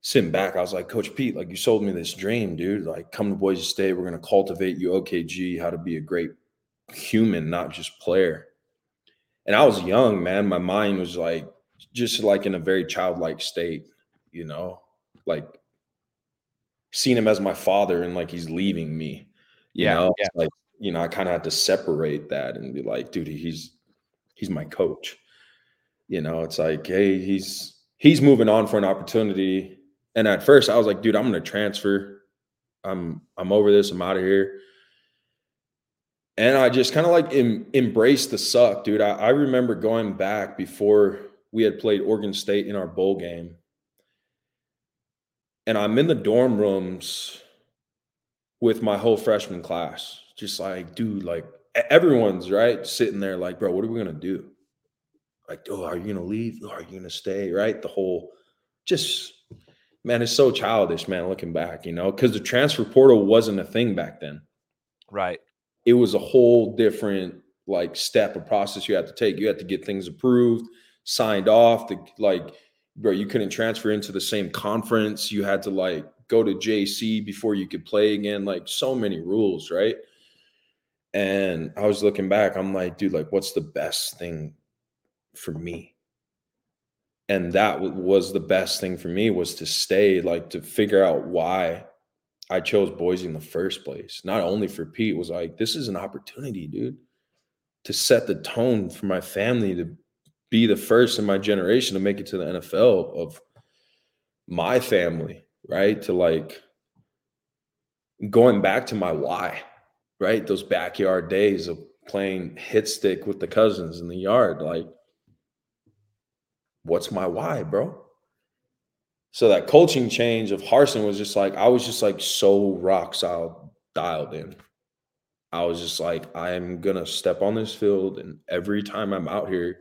Sitting back, I was like, Coach Pete, like you sold me this dream, dude. Like, come to Boise State. We're gonna cultivate you OKG, how to be a great human, not just player. And I was young, man. My mind was like just like in a very childlike state, you know, like seeing him as my father and like he's leaving me. You yeah, know, yeah. like you know, I kind of had to separate that and be like, dude, he's he's my coach. You know, it's like, hey, he's he's moving on for an opportunity. And at first I was like, dude, I'm gonna transfer. I'm I'm over this, I'm out of here and I just kind of like em, embraced the suck, dude. I, I remember going back before we had played Oregon State in our bowl game, and I'm in the dorm rooms with my whole freshman class, just like, dude, like everyone's right sitting there like, bro, what are we gonna do? Like, oh, are you gonna leave? Oh, are you gonna stay? Right? The whole just man, it's so childish, man, looking back, you know, because the transfer portal wasn't a thing back then. Right. It was a whole different like step of process you had to take. You had to get things approved, signed off. The like, bro, you couldn't transfer into the same conference. You had to like go to JC before you could play again. Like so many rules, right? And I was looking back, I'm like, dude, like, what's the best thing for me? And that was the best thing for me was to stay, like, to figure out why I chose Boise in the first place. Not only for Pete, was like, this is an opportunity, dude, to set the tone for my family to be the first in my generation to make it to the NFL of my family, right? To like going back to my why right? Those backyard days of playing hit stick with the cousins in the yard. Like, what's my why, bro? So that coaching change of Harsin was just like, I was just like so rock solid dialed in. I was just like, I am going to step on this field. And every time I'm out here,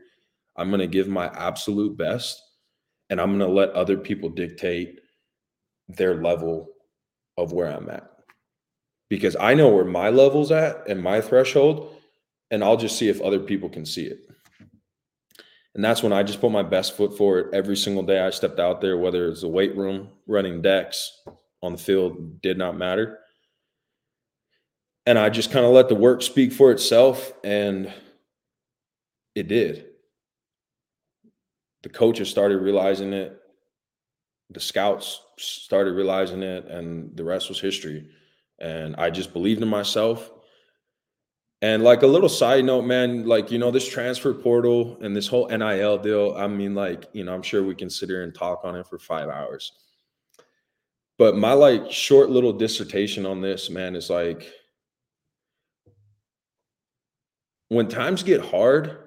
I'm going to give my absolute best. And I'm going to let other people dictate their level of where I'm at because I know where my level's at and my threshold, and I'll just see if other people can see it. And that's when I just put my best foot forward every single day I stepped out there, whether it's the weight room, running decks on the field, did not matter. And I just kind of let the work speak for itself, and it did. The coaches started realizing it, the scouts started realizing it, and the rest was history and I just believed in myself. And like a little side note, man, like you know, this transfer portal and this whole NIL deal. I mean, like, you know, I'm sure we can sit here and talk on it for five hours. But my like short little dissertation on this, man, is like when times get hard,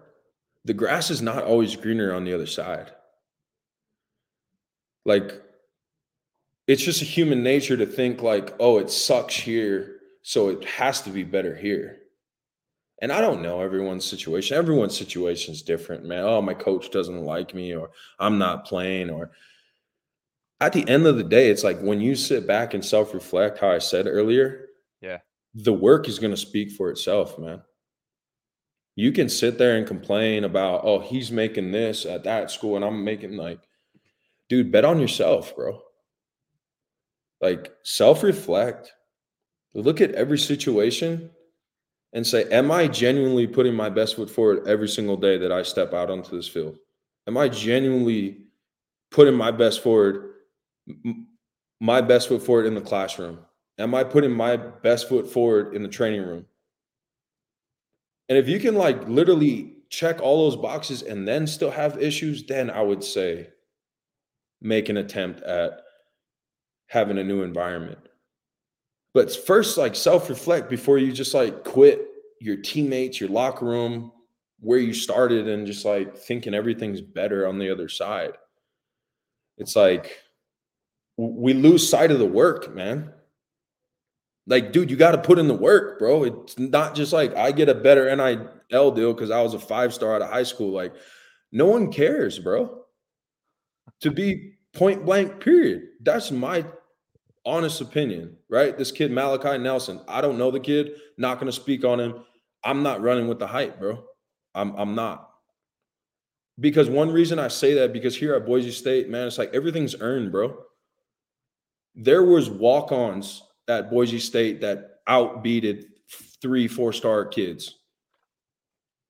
the grass is not always greener on the other side. Like it's just a human nature to think like, oh, it sucks here, so it has to be better here. And I don't know everyone's situation. Everyone's situation is different, man. Oh, my coach doesn't like me, or I'm not playing, or at the end of the day, it's like when you sit back and self-reflect, how I said earlier, yeah, the work is going to speak for itself, man. You can sit there and complain about, oh, he's making this at that school, and I'm making like, dude, bet on yourself, bro like self reflect, look at every situation and say, Am I genuinely putting my best foot forward every single day that I step out onto this field? Am I genuinely putting my best forward, my best foot forward in the classroom? Am I putting my best foot forward in the training room? And if you can like literally check all those boxes and then still have issues, then I would say make an attempt at having a new environment. But first, like self reflect before you just like quit your teammates, your locker room, where you started, and just like thinking everything's better on the other side. It's like we lose sight of the work, man. Like, dude, you got to put in the work, bro. It's not just like I get a better NIL deal because I was a five star out of high school. Like, no one cares, bro. To be point blank, period. That's my honest opinion, right? This kid, Malachi Nelson, I don't know the kid, not going to speak on him. I'm not running with the hype, bro. I'm, I'm not. Because one reason I say that, because here at Boise State, man, it's like everything's earned, bro. There was walk-ons at Boise State that outbeated three, four-star kids.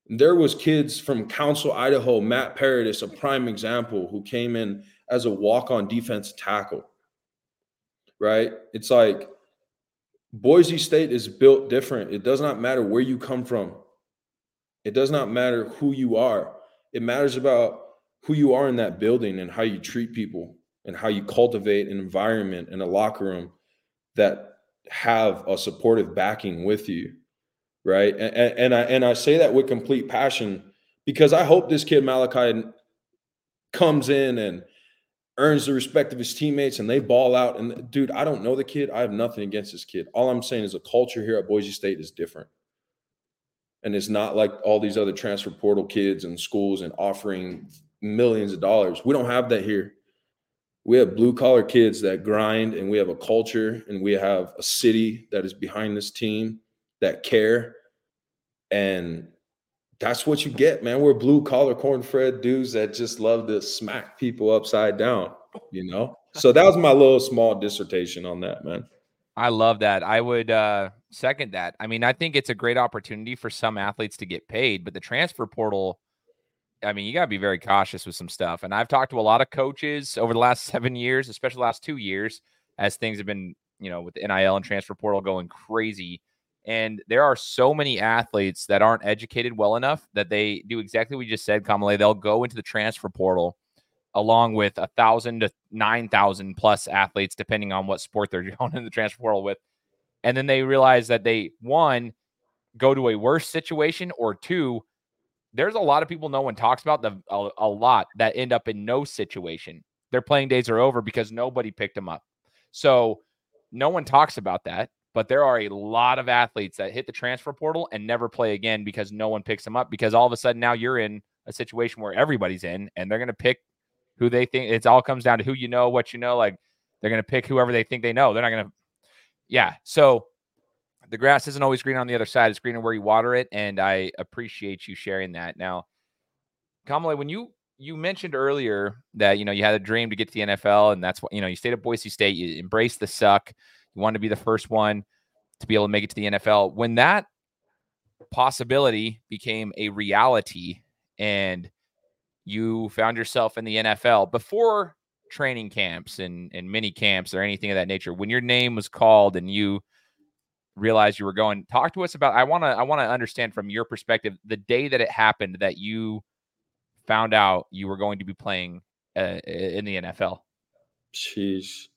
There was kids from Council, Idaho, Matt Paradis, a prime example, who came in as a walk-on defense tackle right? It's like Boise State is built different. It does not matter where you come from. It does not matter who you are. It matters about who you are in that building and how you treat people and how you cultivate an environment and a locker room that have a supportive backing with you right and, and i and i say that with complete passion because i hope this kid malachi comes in and earns the respect of his teammates and they ball out. And dude, I don't know the kid. I have nothing against this kid. All I'm saying is the culture here at Boise State is different. And it's not like all these other transfer portal kids and schools and offering millions of dollars. We don't have that here. We have blue collar kids that grind and we have a culture and we have a city that is behind this team that care. And that's what you get, man. We're blue collar corn fed dudes that just love to smack people upside down, you know? So that was my little small dissertation on that, man. I love that. I would uh, second that. I mean, I think it's a great opportunity for some athletes to get paid, but the transfer portal, I mean, you got to be very cautious with some stuff. And I've talked to a lot of coaches over the last <laughs> seven years, especially last two years, as things have been, you know, with the NIL and transfer portal going crazy. And there are so many athletes that aren't educated well enough that they do exactly what you just said, Kamalei. They'll go into the transfer portal along with a thousand to nine thousand plus athletes, depending on what sport they're <laughs> going in the transfer portal with. And then they realize that they one go to a worse situation, or two, there's a lot of people no one talks about the a, a lot that end up in no situation. Their playing days are over because nobody picked them up. So no one talks about that. But there are a lot of athletes that hit the transfer portal and never play again because no one picks them up because all of a sudden now you're in a situation where everybody's in and they're going to pick who they think it all comes down to who you know, what you know. Like they're going to pick whoever they think they know. They're not going to, yeah. So the grass isn't always green on the other side. It's greener where you water it. And I appreciate you sharing that. Now, Kamalei, when you you mentioned earlier that you know you had a dream to get to the NFL, and that's what you know you stayed at Boise State. You embraced the suck. You wanted to be the first one to be able to make it to the NFL. When that possibility became a reality, and you found yourself in the NFL before training camps and, and mini camps or anything of that nature, when your name was called and you realized you were going, talk to us about I want to I want to understand from your perspective the day that it happened that you found out you were going to be playing uh, in the NFL. Sheesh.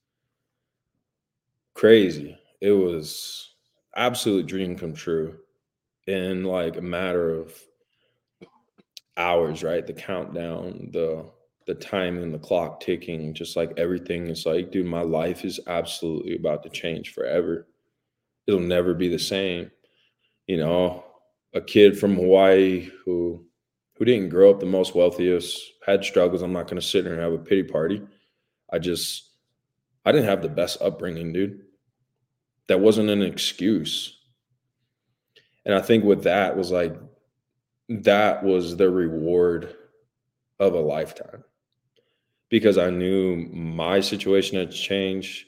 Crazy. It was absolute dream come true in like a matter of hours, right? The countdown, the the time and the clock ticking, just like everything is like, dude, my life is absolutely about to change forever. It'll never be the same. You know, a kid from Hawaii who who didn't grow up the most wealthiest, had struggles. I'm not gonna sit here and have a pity party. I just I didn't have the best upbringing, dude. That wasn't an excuse. And I think with that was like that was the reward of a lifetime because I knew my situation had changed,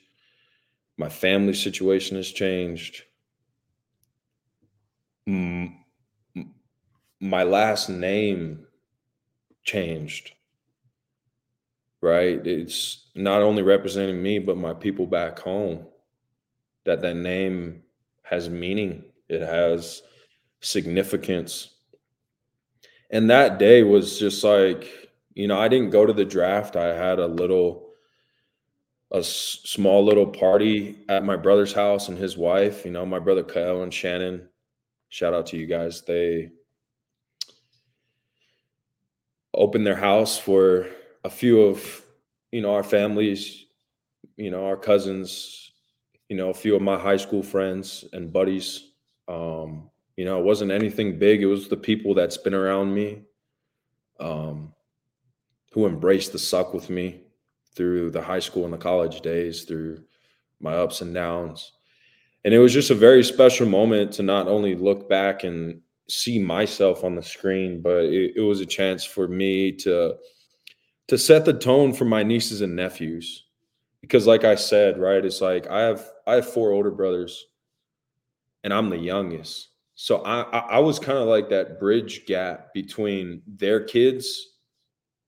my family situation has changed. My last name changed, right? It's not only representing me, but my people back home. That that name has meaning, it has significance. And that day was just like you know i didn't go to the draft. I had a little a small little party at my brother's house and his wife you know my brother kyle and shannon. Shout out to you guys. They opened their house for a few of you know our families you know our cousins you know a few of my high school friends and buddies um you know, it wasn't anything big. It was the people that's been around me, um, who embraced the suck with me through the high school and the college days, through my ups and downs. And it was just a very special moment to not only look back and see myself on the screen, but it, it was a chance for me to to set the tone for my nieces and nephews. Because like I said, right, it's like I have I have four older brothers and I'm the youngest. So I I was kind of like that bridge gap between their kids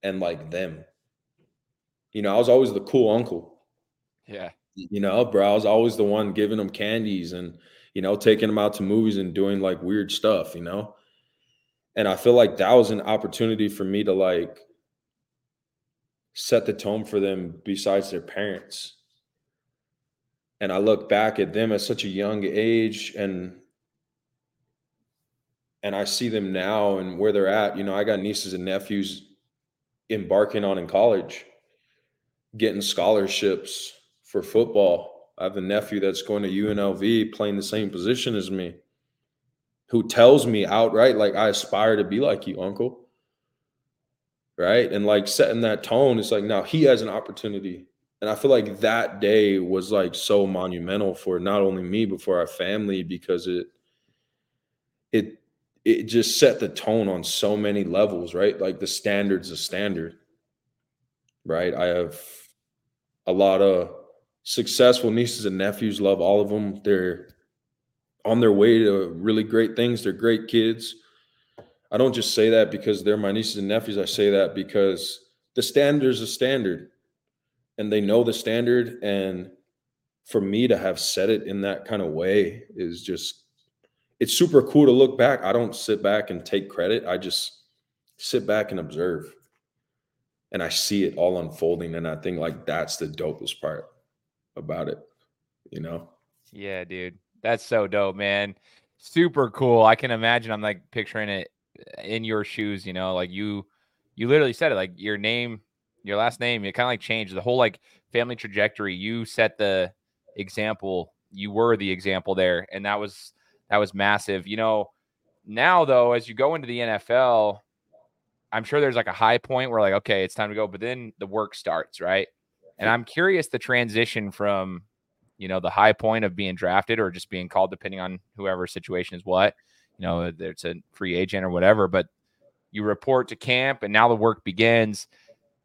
and like them. You know, I was always the cool uncle. Yeah. You know, bro, I was always the one giving them candies and you know taking them out to movies and doing like weird stuff. You know, and I feel like that was an opportunity for me to like set the tone for them besides their parents. And I look back at them at such a young age and and I see them now and where they're at. You know, I got nieces and nephews embarking on in college, getting scholarships for football. I have a nephew that's going to UNLV playing the same position as me, who tells me outright, like, I aspire to be like you, uncle. Right. And like setting that tone, it's like now he has an opportunity. And I feel like that day was like so monumental for not only me, but for our family because it, it, it just set the tone on so many levels, right? Like the standard's a standard, right? I have a lot of successful nieces and nephews, love all of them. They're on their way to really great things. They're great kids. I don't just say that because they're my nieces and nephews. I say that because the standard is a standard and they know the standard. And for me to have said it in that kind of way is just, it's super cool to look back. I don't sit back and take credit. I just sit back and observe. And I see it all unfolding. And I think like that's the dopest part about it, you know? Yeah, dude. That's so dope, man. Super cool. I can imagine I'm like picturing it in your shoes, you know, like you you literally said it like your name, your last name, it kind of like changed the whole like family trajectory. You set the example. You were the example there and that was that was massive. You know, now though as you go into the NFL, I'm sure there's like a high point where like okay, it's time to go, but then the work starts, right? And I'm curious the transition from you know, the high point of being drafted or just being called, depending on whoever situation is what, you know, it's a free agent or whatever. But you report to camp and now the work begins.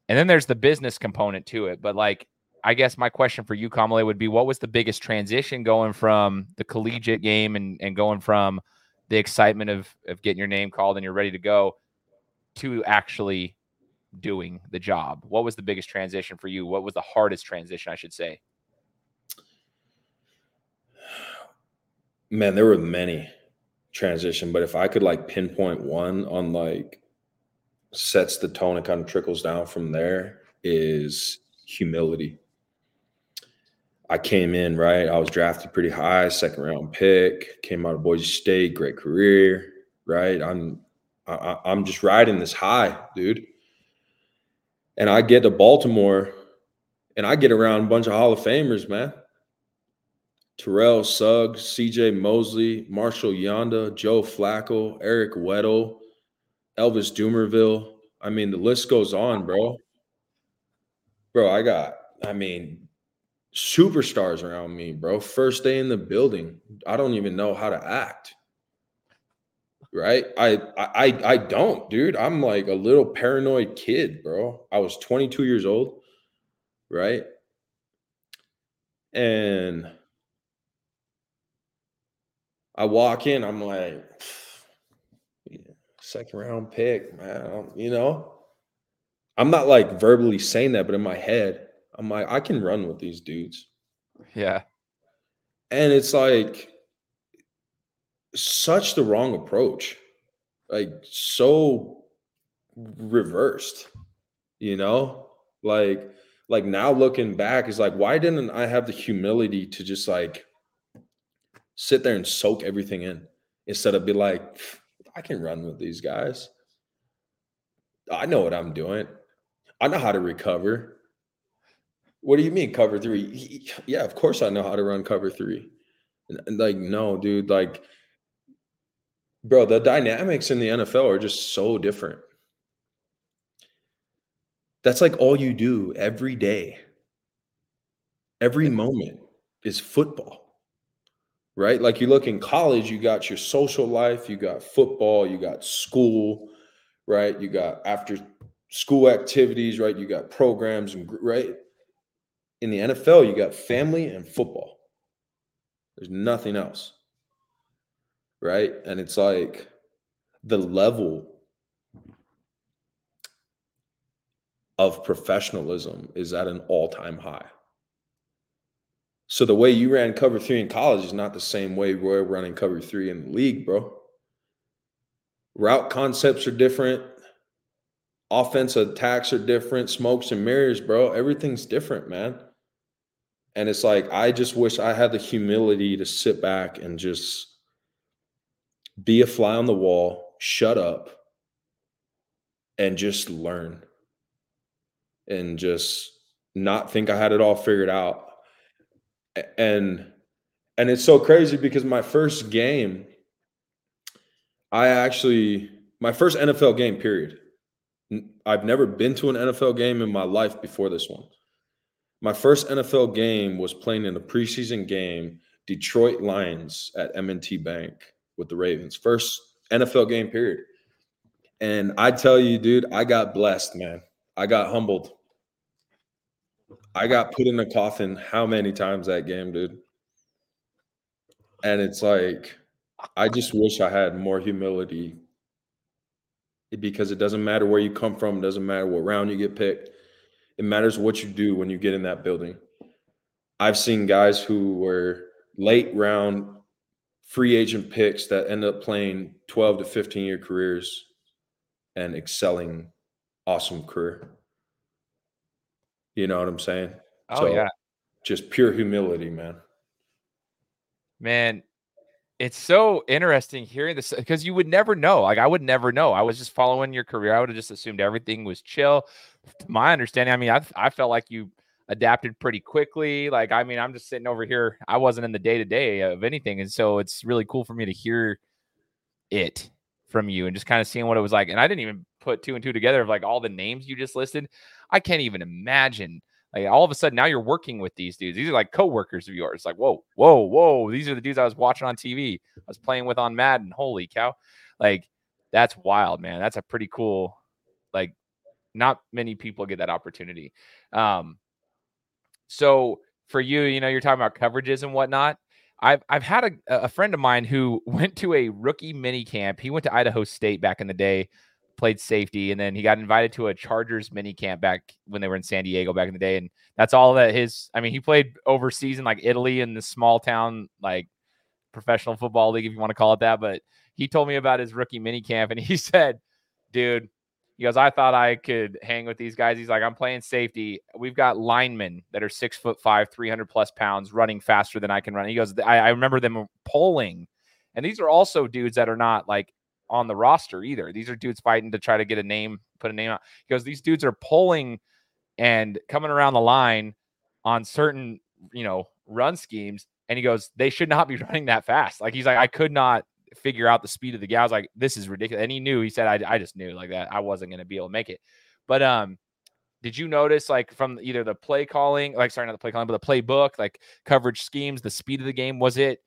And then there's the business component to it. But like, I guess my question for you, Kamalei, would be what was the biggest transition going from the collegiate game and, and going from the excitement of, of getting your name called and you're ready to go to actually doing the job? What was the biggest transition for you? What was the hardest transition, I should say? Man, there were many transition, but if I could like pinpoint one on like sets the tone and kind of trickles down from there is humility. I came in, right? I was drafted pretty high, second round pick, came out of Boise State, great career, right? I'm I, I'm just riding this high, dude. And I get to Baltimore and I get around a bunch of Hall of Famers, man. Terrell Suggs, CJ Mosley, Marshall Yanda, Joe Flacco, Eric Weddle, Elvis Dumervil. I mean, the list goes on, bro. Bro, I got, I mean, superstars around me, bro. First day in the building. I don't even know how to act. Right? I I I don't, dude. I'm like a little paranoid kid, bro. I was 22 years old, right? And I walk in, I'm like, <sighs> second round pick, man. You know, I'm not like verbally saying that, but in my head, I'm like, I can run with these dudes. Yeah. And it's like such the wrong approach, like so reversed, you know, like, like now looking back is like, why didn't I have the humility to just like sit there and soak everything in instead of be like, I can run with these guys. I know what I'm doing. I know how to recover. What do you mean cover three? Yeah, of course I know how to run cover three. And, like, no, dude, like, bro, the dynamics in the NFL are just so different. That's like all you do every day. Every moment is football right? Like you look in college, you got your social life, you got football, you got school, right? You got after school activities, right? You got programs and right. In the NFL, you got family and football. There's nothing else. Right? And it's like the level of professionalism is at an all-time high. So the way you ran cover three in college is not the same way we're running cover three in the league, bro. Route concepts are different. Offensive attacks are different. Smokes and mirrors, bro. Everything's different, man. And it's like, I just wish I had the humility to sit back and just be a fly on the wall, shut up, and just learn. And just not think I had it all figured out and and it's so crazy because my first game I actually my first NFL game period. I've never been to an NFL game in my life before this one. My first NFL game was playing in a preseason game, Detroit Lions at M&T Bank with the Ravens. First NFL game period. And I tell you, dude, I got blessed, man. I got humbled. I got put in a coffin how many times that game, dude? And it's like, I just wish I had more humility because it doesn't matter where you come from, it doesn't matter what round you get picked. It matters what you do when you get in that building. I've seen guys who were late round free agent picks that end up playing 12 to 15 year careers and excelling awesome career. You know what I'm saying? Oh so, yeah. Just pure humility, man. Man, it's so interesting hearing this because you would never know. Like I would never know. I was just following your career. I would have just assumed everything was chill. To my understanding, I mean, I I felt like you adapted pretty quickly. Like I mean, I'm just sitting over here. I wasn't in the day to day of anything, and so it's really cool for me to hear it from you and just kind of seeing what it was like. And I didn't even put two and two together of like all the names you just listed. I can't even imagine like all of a sudden now you're working with these dudes. These are like coworkers of yours. Like, whoa, whoa, whoa. These are the dudes I was watching on TV. I was playing with on Madden. Holy cow. Like, that's wild, man. That's a pretty cool, like, not many people get that opportunity. Um, so for you, you know, you're talking about coverages and whatnot. I've I've had a, a friend of mine who <laughs> went to a rookie mini camp. He went to Idaho State back in the day played safety, and then he got invited to a Chargers mini camp back when they were in San Diego back in the day. And that's all that his. I mean, he played overseas in like Italy in the small town like professional football league, if you want to call it that. But he told me about his rookie mini camp, and he <laughs> said, "Dude." He goes, I thought I could hang with these guys. He's like, I'm playing safety. We've got linemen that are six foot five, 300 plus pounds, running faster than I can run. He goes, I, I remember them pulling. And these are also dudes that are not like on the roster either. These are dudes fighting to try to get a name, put a name out. Because these dudes are pulling and coming around the line on certain, you know, run schemes. And he goes, they should not be <laughs> running that fast. Like he's like, I could not figure out the speed of the guy. I was like, this is ridiculous. And he knew, he said, I, I just knew like that I wasn't going to be able to make it. But um, did you notice like from either the play calling, like sorry, not the play calling, but the playbook, like coverage schemes, the speed of the game, was it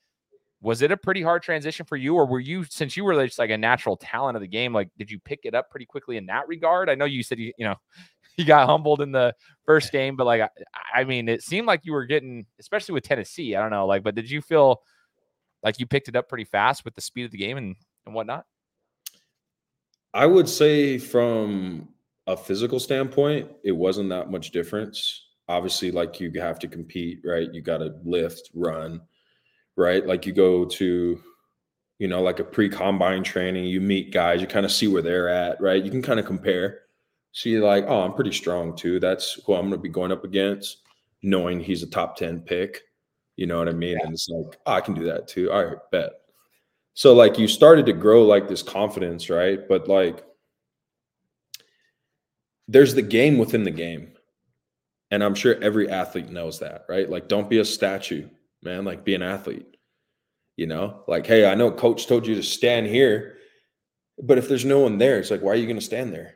was it a pretty hard transition for you or were you since you were just like a natural talent of the game like did you pick it up pretty quickly in that regard? I know you said you you know <laughs> you got humbled in the first game but like I, I mean it seemed like you were getting especially with tennessee i don't know like but did you feel like you picked it up pretty fast with the speed of the game and and whatnot? I would say from a physical standpoint it wasn't that much difference. Obviously like you have to compete right? You got to lift run right? Like you go to, you know, like a pre combine training, you meet guys, you kind of see where they're at, right? You can kind of compare. See, like, oh, I'm pretty strong too. That's who I'm going to be going up against, knowing he's a top 10 pick. You know what I mean? Yeah. And it's like, oh, I can do that too. All right, bet. So, like, you started to grow like this confidence, right? But, like, there's the game within the game. And I'm sure every athlete knows that, right? Like, don't be a statue man. Like be an athlete. You know, like, hey, I know coach told you to stand here, but if there's no one there, it's like, why are you going to stand there?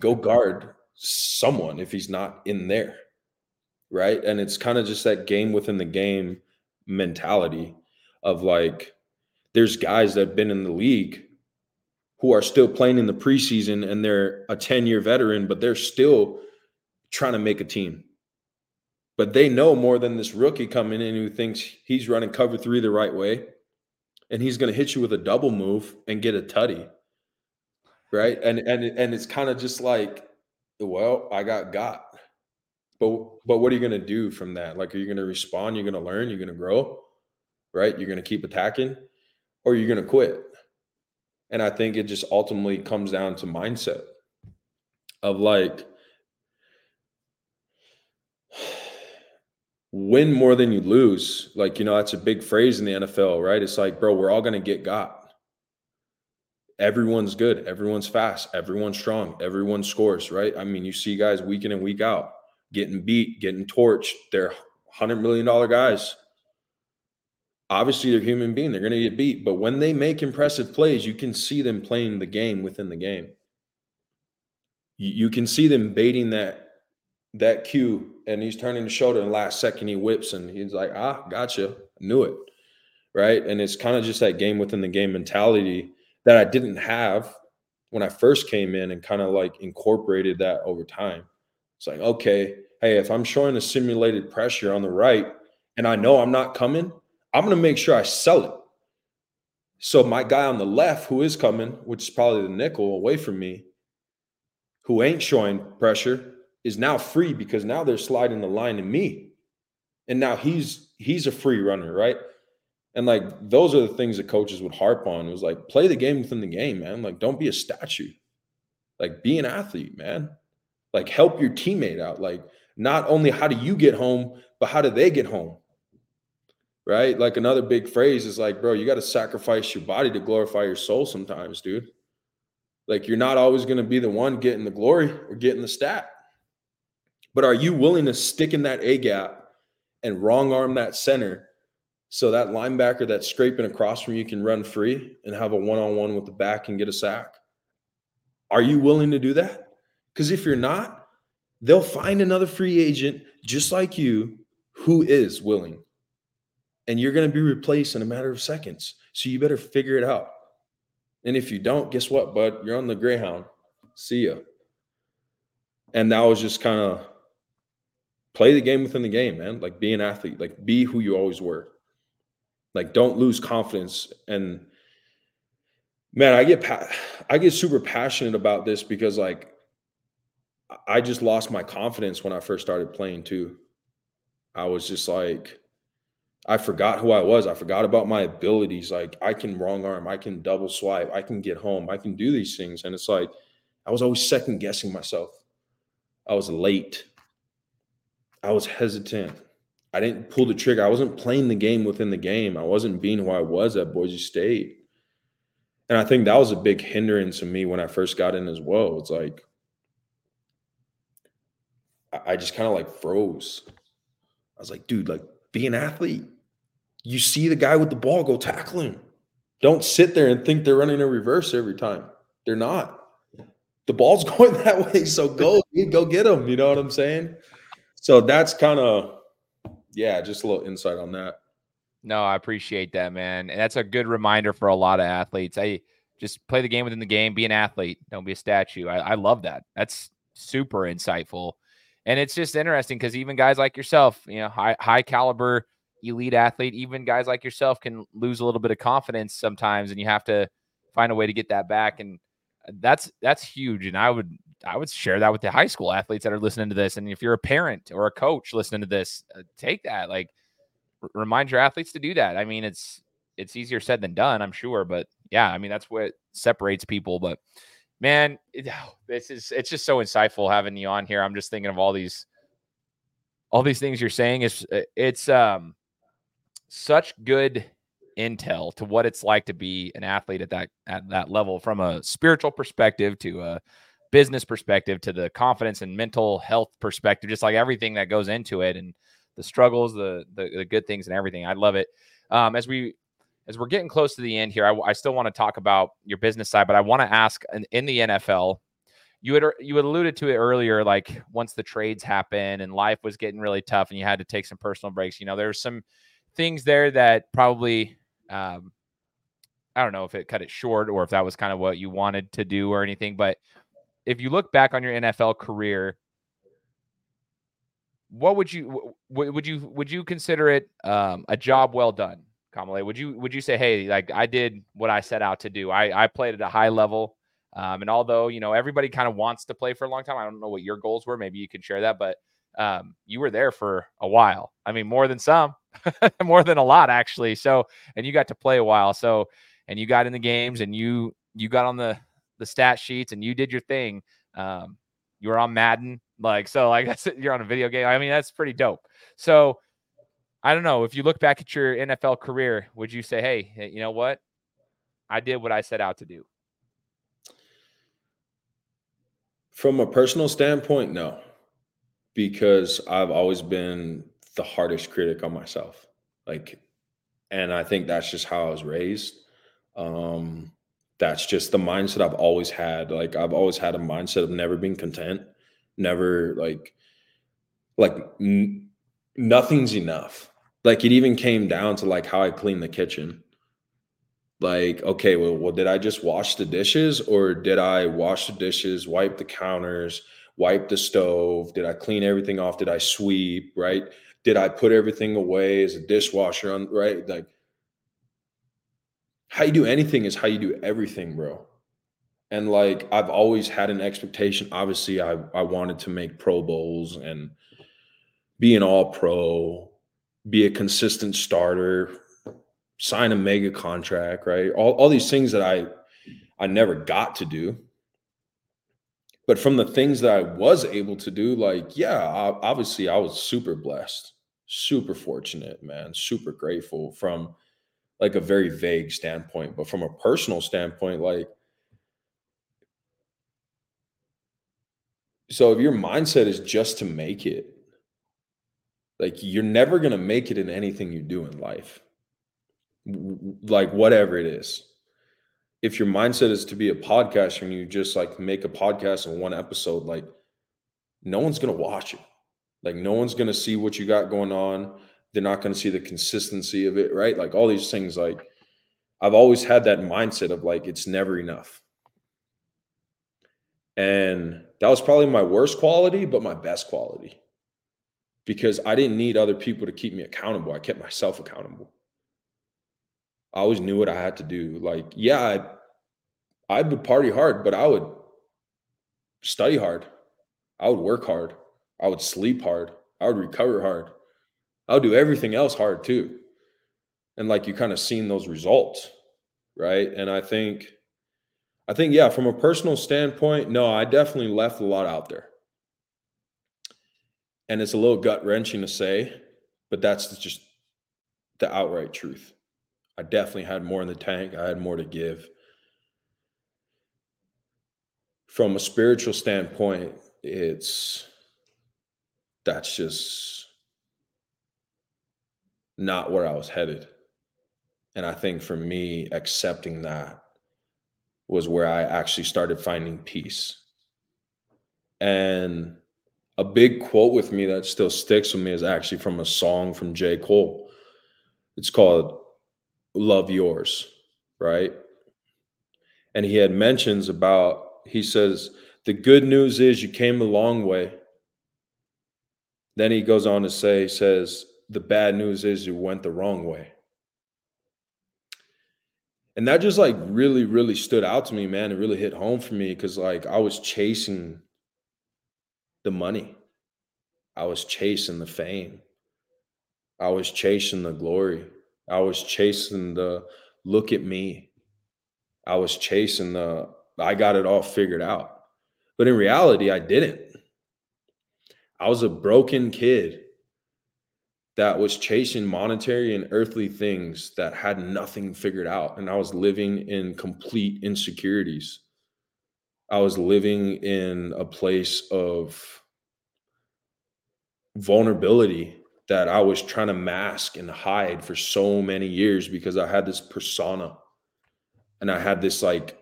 Go guard someone if he's not in there. Right. And it's kind of just that game within the game mentality of like, there's guys that have been in the league who are still playing in the preseason and they're a 10 year veteran, but they're still trying to make a team but they know more than this rookie coming in who thinks he's running cover three the right way and he's going to hit you with a double move and get a tutty right? And and and it's kind of just like well i got got. But but what are you going to do from that? Like are you going to respond? You're going to learn? You're going to grow right? You're going to keep attacking or you're going to quit? And i think it just ultimately comes down to mindset of like win more than you lose. Like, you know, that's a big phrase in the NFL, right? It's like, bro, we're all going to get got. Everyone's good. Everyone's fast. Everyone's strong. Everyone scores, right? I mean, you see guys week in and week out getting beat, getting torched. They're $100 million guys. obviously they're human being, they're going to get beat, but when they make impressive plays, you can see them playing the game within the game. You, you can see them baiting that that cue and he's turning the shoulder and last second he whips and he's like, "Ah, gotcha. Knew it." Right? And it's kind of just that game within the game mentality that I didn't have when I first came in and kind of like incorporated that over time. It's like, okay, hey, if I'm showing a simulated pressure on the right and I know I'm not coming, I'm going to make sure I sell it. So my guy on the left who is coming, which is probably the nickel away from me, who ain't showing pressure, is now free because now they're sliding the line to me. And now he's he's a free runner, right? And like those are the things that coaches would harp on. It was like play the game within the game, man. Like don't be a statue. Like be an athlete, man. Like help your teammate out. Like not only how do you get home, but how do they get home? right? Like another big phrase is like, bro, you got to sacrifice your body to glorify your soul sometimes, dude. Like you're not always going to be the one getting the glory or getting the stat. But are you willing to stick in that A gap and wrong arm that center so that linebacker that's scraping across from you can run free and have a one on one with the back and get a sack? Are you willing to do that? Because if you're not, they'll find another free agent just like you who is willing and you're going to be replaced in a matter of seconds. So you better figure it out. And if you don't, guess what, bud? You're on the Greyhound. See ya. And that was just kind of play the game within the game, man. Like be an athlete, like be who you always were. Like don't lose confidence. And man, I get pa- I get super passionate about this because like I just lost my confidence when I first started playing too. I was just like I forgot who I was. I forgot about my abilities. Like I can wrong arm, I can double swipe, I can get home, I can do these things. And it's like I was always second guessing myself. I was late. I was hesitant. I didn't pull the trigger. I wasn't playing the game within the game. I wasn't being who I was at Boise State. And I think that was a big hindrance to me when I first got in as well. It's like I just kind of like froze. I was like, dude, like be an athlete. You see the guy with the ball, go tackle him. Don't sit there and think they're running a reverse every time. They're not. The ball's <laughs> going that way, so go go get them. You know what I'm saying? So that's kind of yeah, just a little insight on that. No, I appreciate that, man. And that's a good reminder for a lot of athletes. I just play the game within the game, be an athlete, don't be a statue. I, I love that. That's super insightful. And it's just interesting because even guys like yourself, you know, high high caliber elite athlete, even guys like yourself can lose a little bit of confidence sometimes, and you have to find a way to get that back. And that's that's huge. And I would I would share that with the high school athletes that are listening to this. And if you're a parent or a coach listening to this, uh, take that. Like, r- remind your athletes to do that. I mean, it's it's easier said than done, I'm sure, but yeah, I mean that's what separates people. But man, it, <sighs> this is it's just so insightful having you on here. I'm just thinking of all these all these things you're saying. It's uh, it's um such good intel to what it's like to be an athlete at that at that level from a spiritual perspective to a business perspective to the confidence and mental health perspective just like everything that goes into it and the struggles the the, the good things and everything i love it um, as we as we're getting close to the end here, I, I still want to talk about your business side, but I want to ask in, in, the NFL. You had you had alluded to it earlier, like once the trades happen and life was getting really tough, and you had to take some personal breaks. You know, there's some things there that probably um, I don't know if it cut it short or if that was kind of what you wanted to do or anything. But if you look back on your NFL career, what would you would you would you consider it um, a job well done? Kamalei, would you would you say, hey, like I did what I set out to do? I I played at a high level, um, and although you know everybody kind of wants to play for a long time, I don't know what your goals were. Maybe you could share that, but um, you were there for a while. I mean, more than some, <laughs> more than a lot actually. So, and you got to play a while. So, and you got in the games, and you you got on the the stat sheets, and you did your thing. Um, you were on Madden, like so, like <laughs> that's you're on a video game. I mean, that's pretty dope. So I don't know. If you look back at your NFL career, would you say, hey, you know what? I did what I set out to do? From a personal standpoint, no, because I've always been the hardest critic on myself. Like, And I think that's just how I was raised. Um, that's just the mindset I've always had. Like I've always had a mindset of never being content, never like like n- nothing's enough. Like it even came down to like how I clean the kitchen. Like, okay, well, well, did I just wash the dishes or did I wash the dishes, wipe the counters, wipe the stove? Did I clean everything off? Did I sweep? Right? Did I put everything away as a dishwasher on right? Like how you do anything is how you do everything, bro. And like I've always had an expectation. Obviously, I I wanted to make Pro Bowls and be an all pro, be a consistent starter, sign a mega contract, right? All, all these things that I I never got to do. But from the things that I was able to do, like, yeah, I, obviously I was super blessed, super fortunate, man, super grateful from like a very vague standpoint. But from a personal standpoint, like, so if your mindset is just to make it, like you're never going to make it in anything you do in life. Like whatever it is. If your mindset is to be a podcaster and you just like make a podcast in one episode like no one's going to watch it. Like no one's going to see what you got going on they're not going to see the consistency of it right like all these things like i've always had that mindset of like it's never enough and that was probably my worst quality but my best quality because I didn't need other people to keep me accountable. I kept myself accountable. I always knew what I had to do. Like, yeah, I, I would party hard, but I would study hard. I would work hard. I would sleep hard. I would recover hard. I would do everything else hard too. And like you kind of seen those results, right? And I think, I think, yeah, from a personal standpoint, no, I definitely left a lot out there and it's a little gut wrenching to say, but that's just the outright truth. I definitely had more in the tank. I had more to give. From a spiritual standpoint, it's that's just not where I was headed. And I think for me, accepting that was where I actually started finding peace. And a big quote with me that still sticks with me is actually from a song from J. Cole. It's called Love Yours, right? And he had mentions about, he says, the good news is you came a long way. Then he goes on to say, he says, the bad news is you went the wrong way. And that just like really, really stood out to me, man. It really hit home for me because like I was chasing the money. I was chasing the fame. I was chasing the glory. I was chasing the look at me. I was chasing the I got it all figured out. But in reality, I didn't. I was a broken kid that was chasing monetary and earthly things that had nothing figured out. And I was living in complete insecurities. I was living in a place of vulnerability that I was trying to mask and hide for so many years because I had this persona and I had this like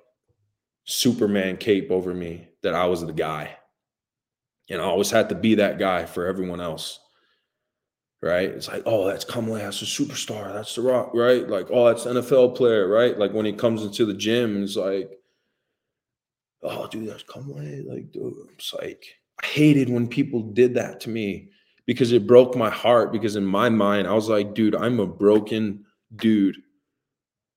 Superman cape over me that I was the guy. And I always had to be that guy for everyone else. Right. It's like, oh, that's Kamalei, that's a superstar. That's the rock, right? Like, oh, that's NFL player, right? Like when he comes into the gym, it's like, oh, dude, that's Kamalei. Like, dude, it's like, I hated when people did that to me because it broke my heart. Because in my mind, I was like, dude, I'm a broken dude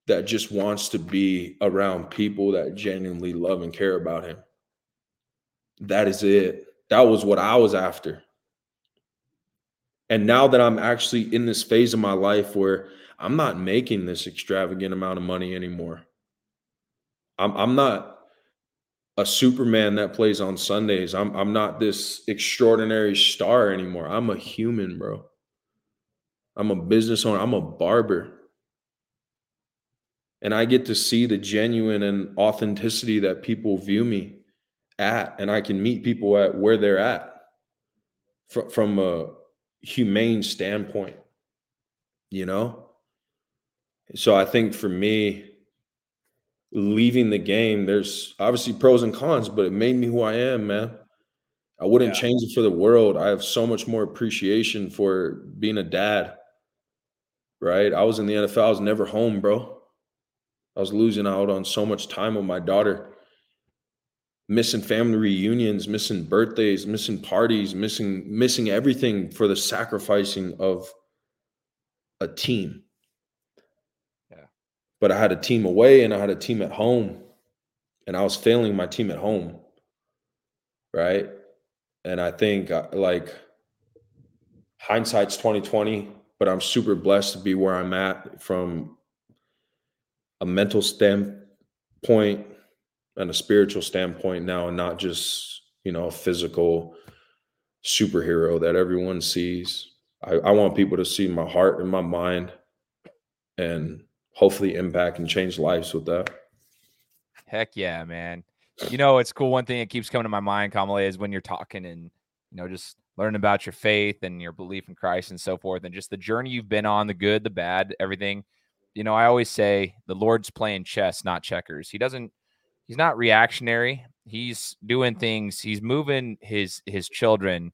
that just wants to be around people that genuinely love and care about him. That is it. That was what I was after. And now that I'm actually in this phase of my life where I'm not making this extravagant amount of money anymore. I'm I'm not a Superman that plays on Sundays. I'm I'm not this extraordinary star anymore. I'm a human, bro. I'm a business owner. I'm a barber. And I get to see the genuine and authenticity that people view me at and I can meet people at where they're at from, from a humane standpoint, you know? So I think for me, leaving the game, there's obviously pros and cons, but it made me who I am, man. I wouldn't yeah. change it for the world. I have so much more appreciation for being a dad. Right? I was in the NFL, I was never home, bro. I was losing out on so much time with my daughter, missing family reunions, missing birthdays, missing parties, missing missing everything for the sacrificing of a team. Yeah. But I had a team away and I had a team at home. And I was failing my team at home. Right? And I think uh, like hindsight's 2020, but I'm super blessed to be where I'm at from a mental standpoint and a spiritual standpoint now and not just you know a physical superhero that everyone sees. I, I want people to see my heart and my mind and hopefully impact and change lives with that. Heck yeah man. You know it's cool. One thing that keeps coming to my mind Kamalei is when you're talking and you know just learning about your faith and your belief in christ and so forth and just the journey you've been on the good the bad everything. You know, I always say the Lord's playing chess, not checkers. He doesn't he's not reactionary. He's doing things, he's moving his his children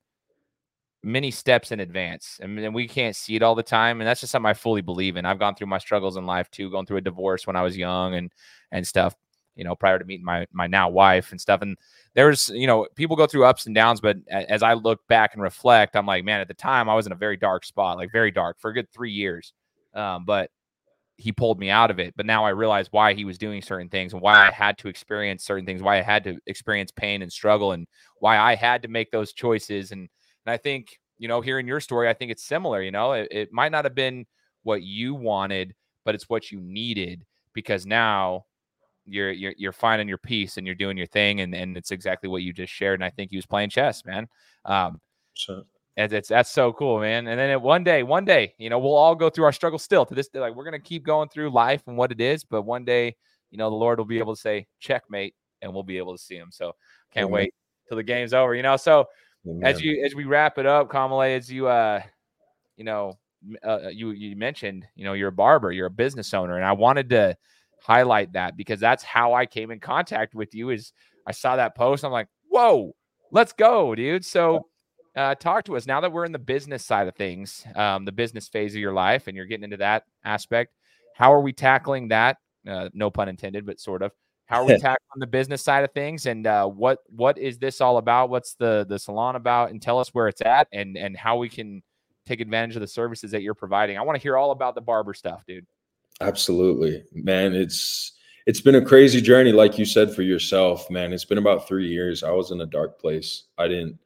many steps in advance. and we can't see it all the time. And that's just something I fully believe in. I've gone through my struggles in life too, going through a divorce when I was young and and stuff, you know, prior to meeting my my now wife and stuff. And there's, you know, people go through ups and downs, but as I look back and reflect, I'm like, man, at the time I was in a very dark spot, like very dark for a good three years. Um, but he pulled me out of it. But now I realize why he was doing certain things and why I had to experience certain things, why I had to experience pain and struggle, and why I had to make those choices. And and I think you know, hearing your story, I think it's similar. You know, it, it might not have been what you wanted, but it's what you needed because now you're you're you're finding your peace and you're doing your thing, and and it's exactly what you just shared. And I think he was playing chess, man. Um, sure. And it's that's so cool, man. And then it, one day, one day, you know, we'll all go through our struggle still to this day. Like we're gonna keep going through life and what it is, but one day, you know, the Lord will be able to say checkmate, and we'll be able to see him. So can't Amen. wait till the game's over. You know, so Amen. as you as we wrap it up, Kamalei, as you uh, you know, uh, uh, you you mentioned, you know, you're a barber, you're a business owner, and I wanted to highlight that because that's how I came in contact with you. Is I saw that post, I'm like, whoa, let's go, dude. So uh, talk to us now that we're in the business side of things, um, the business phase of your life, and you're getting into that aspect. How are we tackling that? Uh, no pun intended, but sort of. How are we <laughs> tackling the business side of things, and uh, what what is this all about? What's the the salon about? And tell us where it's at, and and how we can take advantage of the services that you're providing. I want to hear all about the barber stuff, dude. Absolutely, man. It's it's been a crazy journey, like you said for yourself, man. It's been about three years. I was in a dark place. I didn't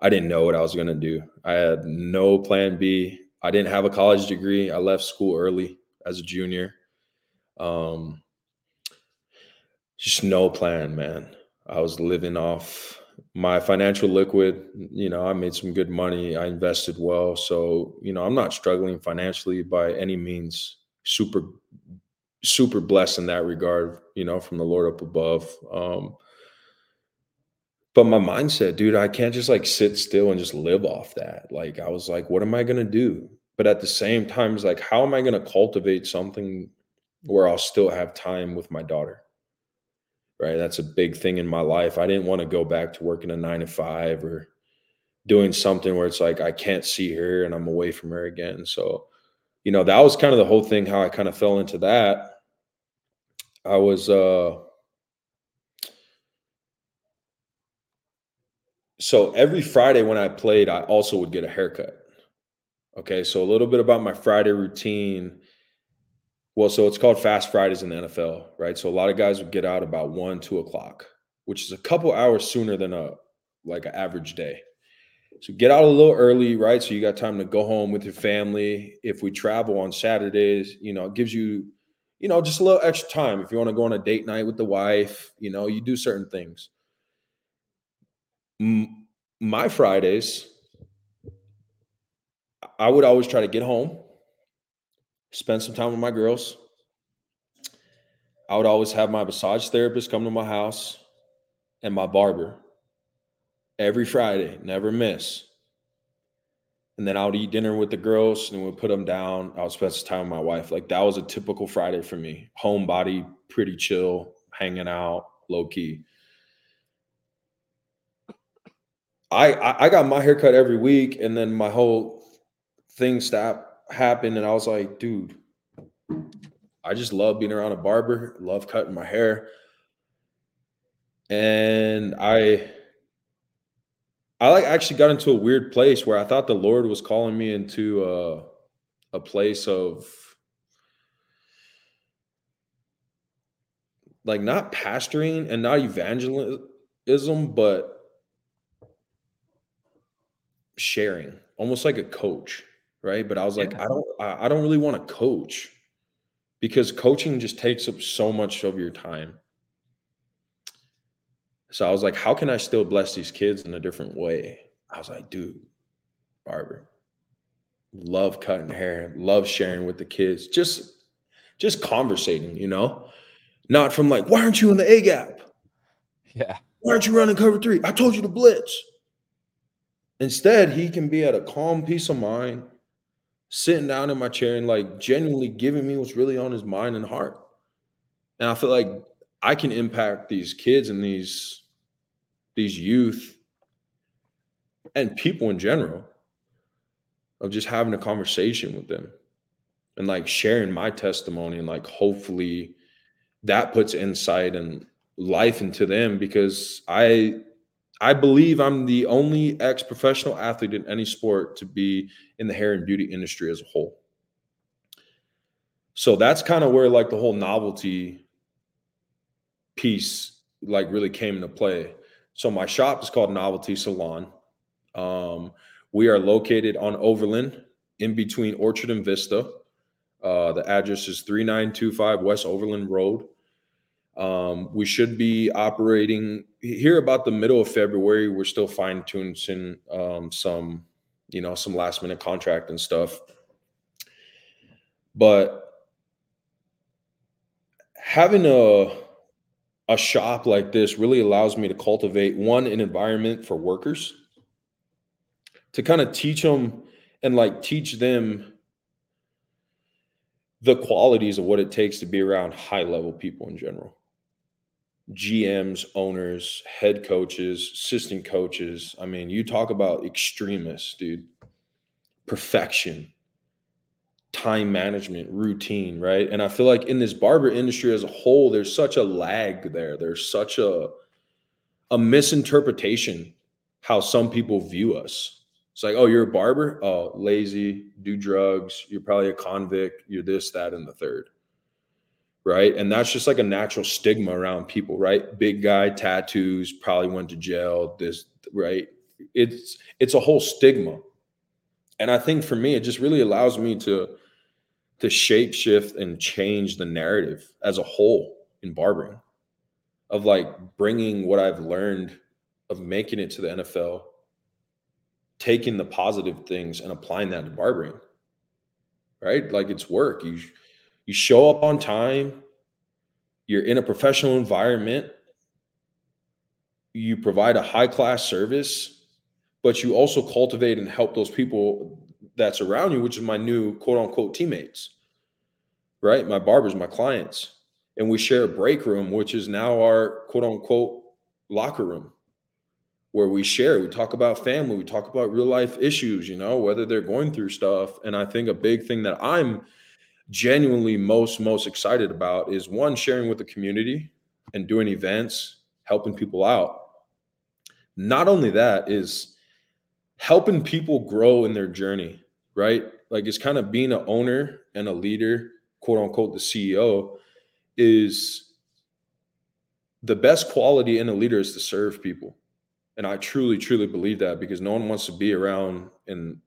I didn't know what I was going to do. I had no plan B. I didn't have a college degree. I left school early as a junior. Um, just no plan, man. I was living off my financial liquid. You know, I made some good money. I invested well. So, you know, I'm not struggling financially by any means. Super, super blessed in that regard, you know, from the Lord up above. Um, but my mindset, dude, I can't just like sit still and just live off that. Like I was like, what am I gonna do? But at the same time, it's like, how am I gonna cultivate something where I'll still have time with my daughter? Right. That's a big thing in my life. I didn't want to go back to working a nine to five or doing something where it's like I can't see her and I'm away from her again. So, you know, that was kind of the whole thing, how I kind of fell into that. I was uh so every Friday when I played, I also would get a haircut. Okay, so a little bit about my Friday routine. Well, so it's called Fast Fridays in the NFL, right? So a lot of guys would get out about one, two o'clock, which is a couple hours sooner than a like an average day. So get out a little early, right? So you got time to go home with your family. If we travel on Saturdays, you know, it gives you, you know, just a little extra time. If you want to go on a date night with the wife, you know, you do certain things my Fridays, I would always try to get home, spend some time with my girls. I would always have my massage therapist come to my house and my barber every Friday, never miss. and then I would eat dinner with the girls and we'd put them down. I would spend some time with my wife. Like that was a typical Friday for me. Homebody, pretty chill, hanging out, low key. I, I got my haircut every week, and then my whole thing stopped happened, and I was like, dude, I just love being around a barber, love cutting my hair. And I I like actually got into a weird place where I thought the Lord was calling me into a, a place of like not pastoring and not evangelism, but sharing, almost like a coach, right? But I was like, yeah. I don't, I, don't really want to coach because coaching just takes up so much of your time. So I was like, how can I still bless these kids in a different way? I was like, dude, barber, love cutting hair, love sharing with the kids, just just conversating, you know, not from like, why aren't you in the A gap? Yeah. Why aren't you running cover three? I told you to blitz. Instead, he can be at a calm peace of mind, sitting down in my chair and like genuinely giving me what's really on his mind and heart. And I feel like I can impact these kids and these these youth and people in general of just having a conversation with them and like sharing my testimony and like hopefully that puts insight and life into them because I I believe I'm the only ex-professional athlete in any sport to be in the hair and beauty industry as a whole. So that's kind of where like the whole novelty piece like really came into play. So my shop is called Novelty Salon. Um, we are located on Overland in between Orchard and Vista. Uh, the address is 3925 West Overland Road. Um, we should be operating here about the middle of February. We're still fine tuning um, some, you know, some last minute contract and stuff. But having a a shop like this really allows me to cultivate one an environment for workers to kind of teach them and like teach them the qualities of what it takes to be around high level people in general GMs, owners, head coaches, assistant coaches. I mean, you talk about extremists, dude. Perfection, time management, routine, right? And I feel like in this barber industry as a whole, there's such a lag there. There's such a a misinterpretation how some people view us. It's like, oh, you're a barber? Oh, lazy, do drugs, you're probably a convict, you're this, that, and the third right? And that's just like a natural stigma around people, right? Big guy, tattoos, probably went to jail, this, right? It's it's a whole stigma. And I think for me, it just really allows me to to shape shift and change the narrative as a whole in barbering of like bringing what I've learned of making it to the NFL, taking the positive things and applying that to barbering. Right? Like it's work. You you show up on time, you're in a professional environment, you provide a high class service, but you also cultivate and help those people that's around you, which is my new quote unquote teammates, right? My barbers, my clients. And we share a break room, which is now our quote unquote locker room where we share, we talk about family, we talk about real life issues, you know, whether they're going through stuff. And I think a big thing that I'm genuinely most most excited about is one sharing with the community and doing events helping people out. Not only that is helping people grow in their journey right? Like it's kind of being an owner and a leader quote unquote the ceo is the best quality in a leader is to serve people. And i truly truly believe that because no one wants to be around an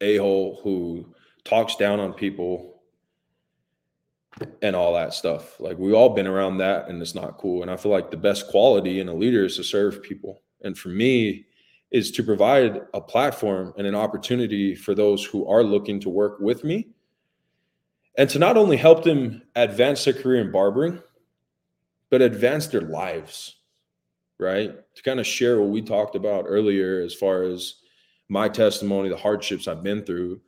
a-hole who talks down on people and all that stuff. Like we all been around that and it's not cool. And I feel like the best quality in a leader is to serve people. And for me, is to provide a platform and an opportunity for those who are looking to work with me and to not only help them advance their career in barbering, but advance their lives, right? To kind of share what we talked about earlier as far as my testimony, the hardships I've been through.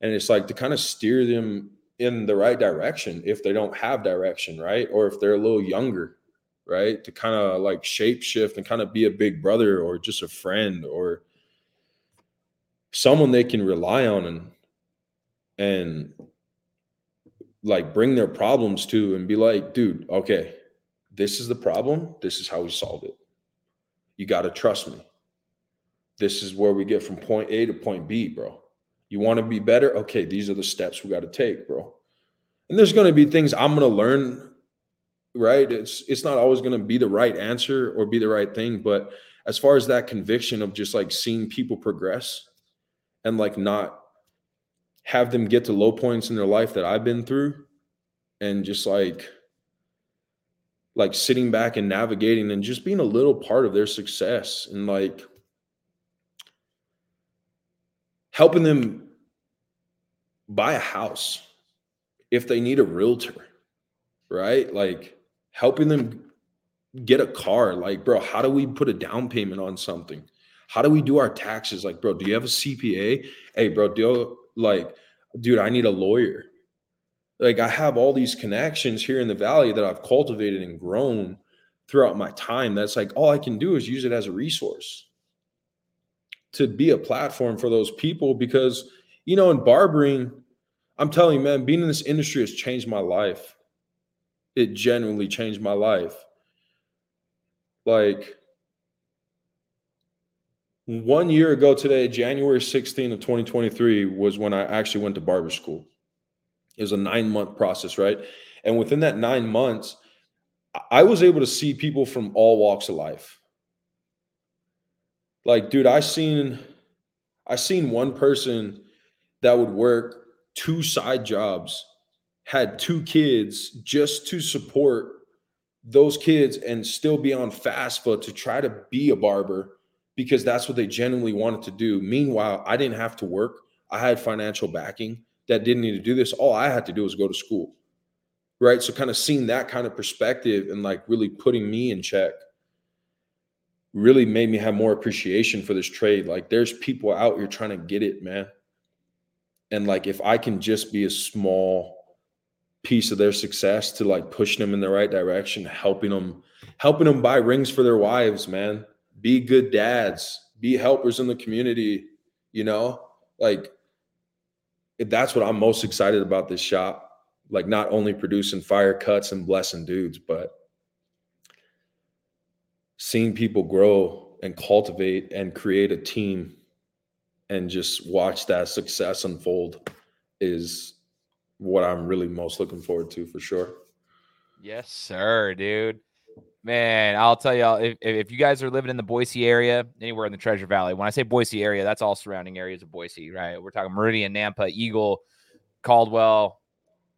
And it's like to kind of steer them in the right direction if they don't have direction, right? Or if they're a little younger, right? To kind of like shape shift and kind of be a big brother or just a friend or someone they can rely on and and like bring their problems to and be like, dude, okay, this is the problem. This is how we solve it. You got to trust me. This is where we get from point A to point B, bro. You want to be better? Okay, these are the steps we got to take, bro. And there's going to be things I'm going to learn, right? It's it's not always going to be the right answer or be the right thing, but as far as that conviction of just like seeing people progress and like not have them get to low points in their life that I've been through and just like like sitting back and navigating and just being a little part of their success and like helping them buy a house if they need a realtor, right? Like helping them get a car. Like, bro, how do we put a down payment on something? How do we do our taxes? Like, bro, do you have a CPA? Hey, bro, do like, dude, I need a lawyer. Like, I have all these connections here in the valley that I've cultivated and grown throughout my time. That's like all I can do is use it as a resource to be a platform for those people because you know in barbering i'm telling you man being in this industry has changed my life. It genuinely changed my life. Like one year ago today january 16 of 2023 was when i actually went to barber school. It was a nine month process right? And within that nine months i was able to see people from all walks of life like, dude, I seen I seen one person that would work two side jobs, had two kids just to support those kids and still be on foot to try to be a barber because that's what they genuinely wanted to do. Meanwhile, I didn't have to work. I had financial backing that didn't need to do this. All I had to do was go to school. Right. So kind of seeing that kind of perspective and like really putting me in check really made me have more appreciation for this trade. Like there's people out here trying to get it, man. And like if I can just be a small piece of their success to like pushing them in the right direction, helping them, helping them buy rings for their wives, man. Be good dads, be helpers in the community, you know? Like that's what I'm most excited about this shop. Like not only producing fire cuts and blessing dudes, but seeing people grow and cultivate and create a team and just watch that success unfold is what I'm really most looking forward to for sure. Yes, sir, dude. Man, I'll tell y'all if, if you guys are living in the Boise area, anywhere in the Treasure Valley, when I say Boise area, that's all surrounding areas of Boise, right? We're talking Meridian, Nampa, Eagle, Caldwell.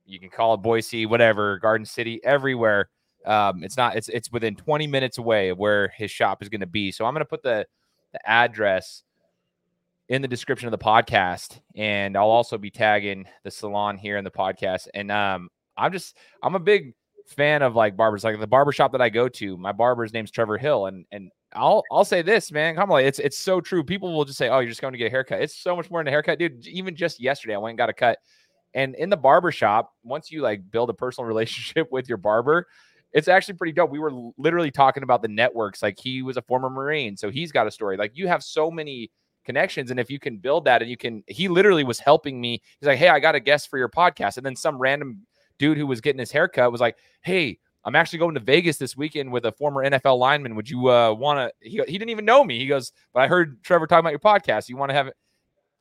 You can call it Boise, whatever, Garden City, everywhere. Um, it's not. It's it's within 20 minutes away of where his shop is going to be. So I'm going to put the the address in the description of the podcast, and I'll also be tagging the salon here in the podcast. And um, I'm just I'm a big fan of like barbers, like the barber shop that I go to. My barber's name's Trevor Hill, and and I'll I'll say this, man, come on, it's it's so true. People will just say, "Oh, you're just going to get a haircut." It's so much more than a haircut, dude. Even just yesterday, I went and got a cut. And in the barber shop, once you like build a personal <laughs> relationship with your barber, it's actually pretty dope. We were literally talking about the networks. Like he was a former Marine, so he's got a story. Like you have so many connections, and if you can build that, and you can, he literally was helping me. He's like, "Hey, I got a guest for your podcast," and then some random dude who was getting his haircut was like, "Hey." I'm actually going to Vegas this weekend with a former NFL lineman. Would you uh, want to? He, he didn't even know me. He goes, but I heard Trevor talking about your podcast. You want to have it?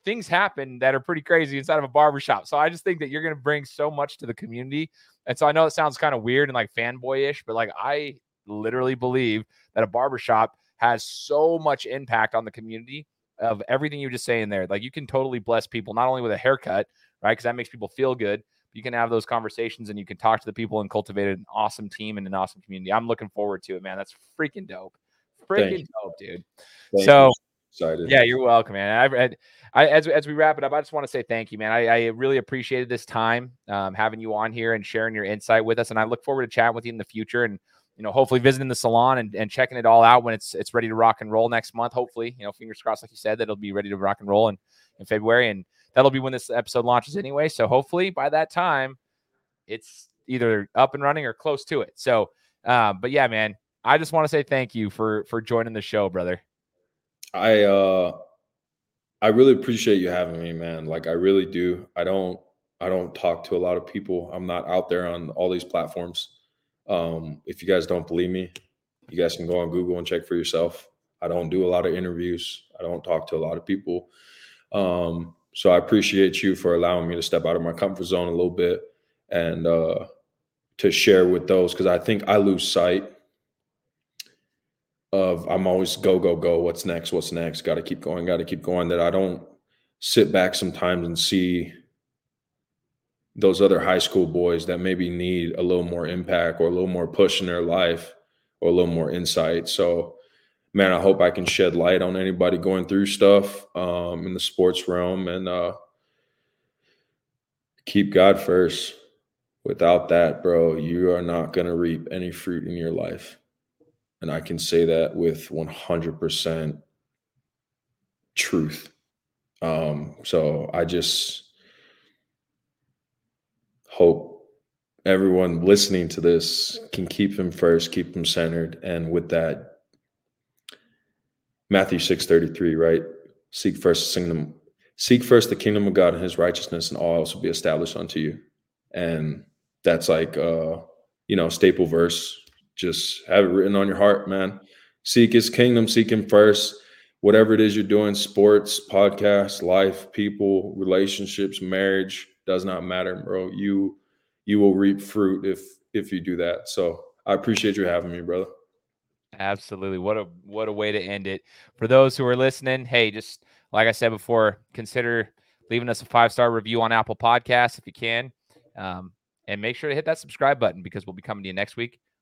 Things happen that are pretty crazy inside of a barbershop. So I just think that you're going to bring so much to the community and so I know it sounds kind of weird and like fanboyish, but like I literally believe that a barbershop has so much impact on the community of everything you just say in there. Like you can totally bless people not only with a haircut, right? Because that makes people feel good. You can have those conversations and you can talk to the people and cultivate an awesome team and an awesome community. I'm looking forward to it, man. That's freaking dope. Freaking dope, dude. Thank so. Excited. Yeah, you're welcome, man. I, I, as as we wrap it up, I just want to say thank you, man. I, I really appreciated this time um, having you on here and sharing your insight with us, and I look forward to chatting with you in the future and you know, hopefully visiting the salon and, and checking it all out when it's it's ready to rock and roll next month. Hopefully, you know, fingers crossed, like you said, that it'll be ready to rock and roll in, in February. And that'll be when this episode launches anyway. So hopefully by that time, it's either up and running or close to it. So, uh, but yeah, man, I just want to say thank you for for joining the show, brother. I uh I really appreciate you having me, man. Like I really do. I don't I don't talk to a lot of people. I'm not out there on all these platforms. Um, if you guys don't believe me, you guys can go on Google and check for yourself. I don't do a lot of interviews. I don't talk to a lot of people. Um, so I appreciate you for allowing me to step out of my comfort zone a little bit and uh, to share with those because I think I lose sight of I'm always go go go. What's next? What's next? Got to keep going. Got to keep going. That I don't sit back sometimes and see those other high school boys that maybe need a little more impact or a little more push in their life or a little more insight. So, man, I hope I can shed light on anybody going through stuff um, in the sports realm and uh, keep God first. Without that, bro, you are not going to reap any fruit in your life. And I can say that with 100% truth. Um, so I just hope everyone listening to this can keep him first, keep him centered. And with that, Matthew 6:33, right? Seek first the kingdom, seek first the kingdom of God and his righteousness, and all else will be established unto you. And that's like uh, you know, staple verse just have it written on your heart, man. Seek his kingdom, seek him first. Whatever it is you're doing, sports, podcast, life, people, relationships, marriage, does not matter, bro. You you will reap fruit if if you do that. So I appreciate you having me, brother. Absolutely. What a what a way to end it. For those who are listening, hey, just like I said before, consider leaving us a five star review on Apple Podcasts if you can, um, and make sure to hit that subscribe button because we'll be coming to you next week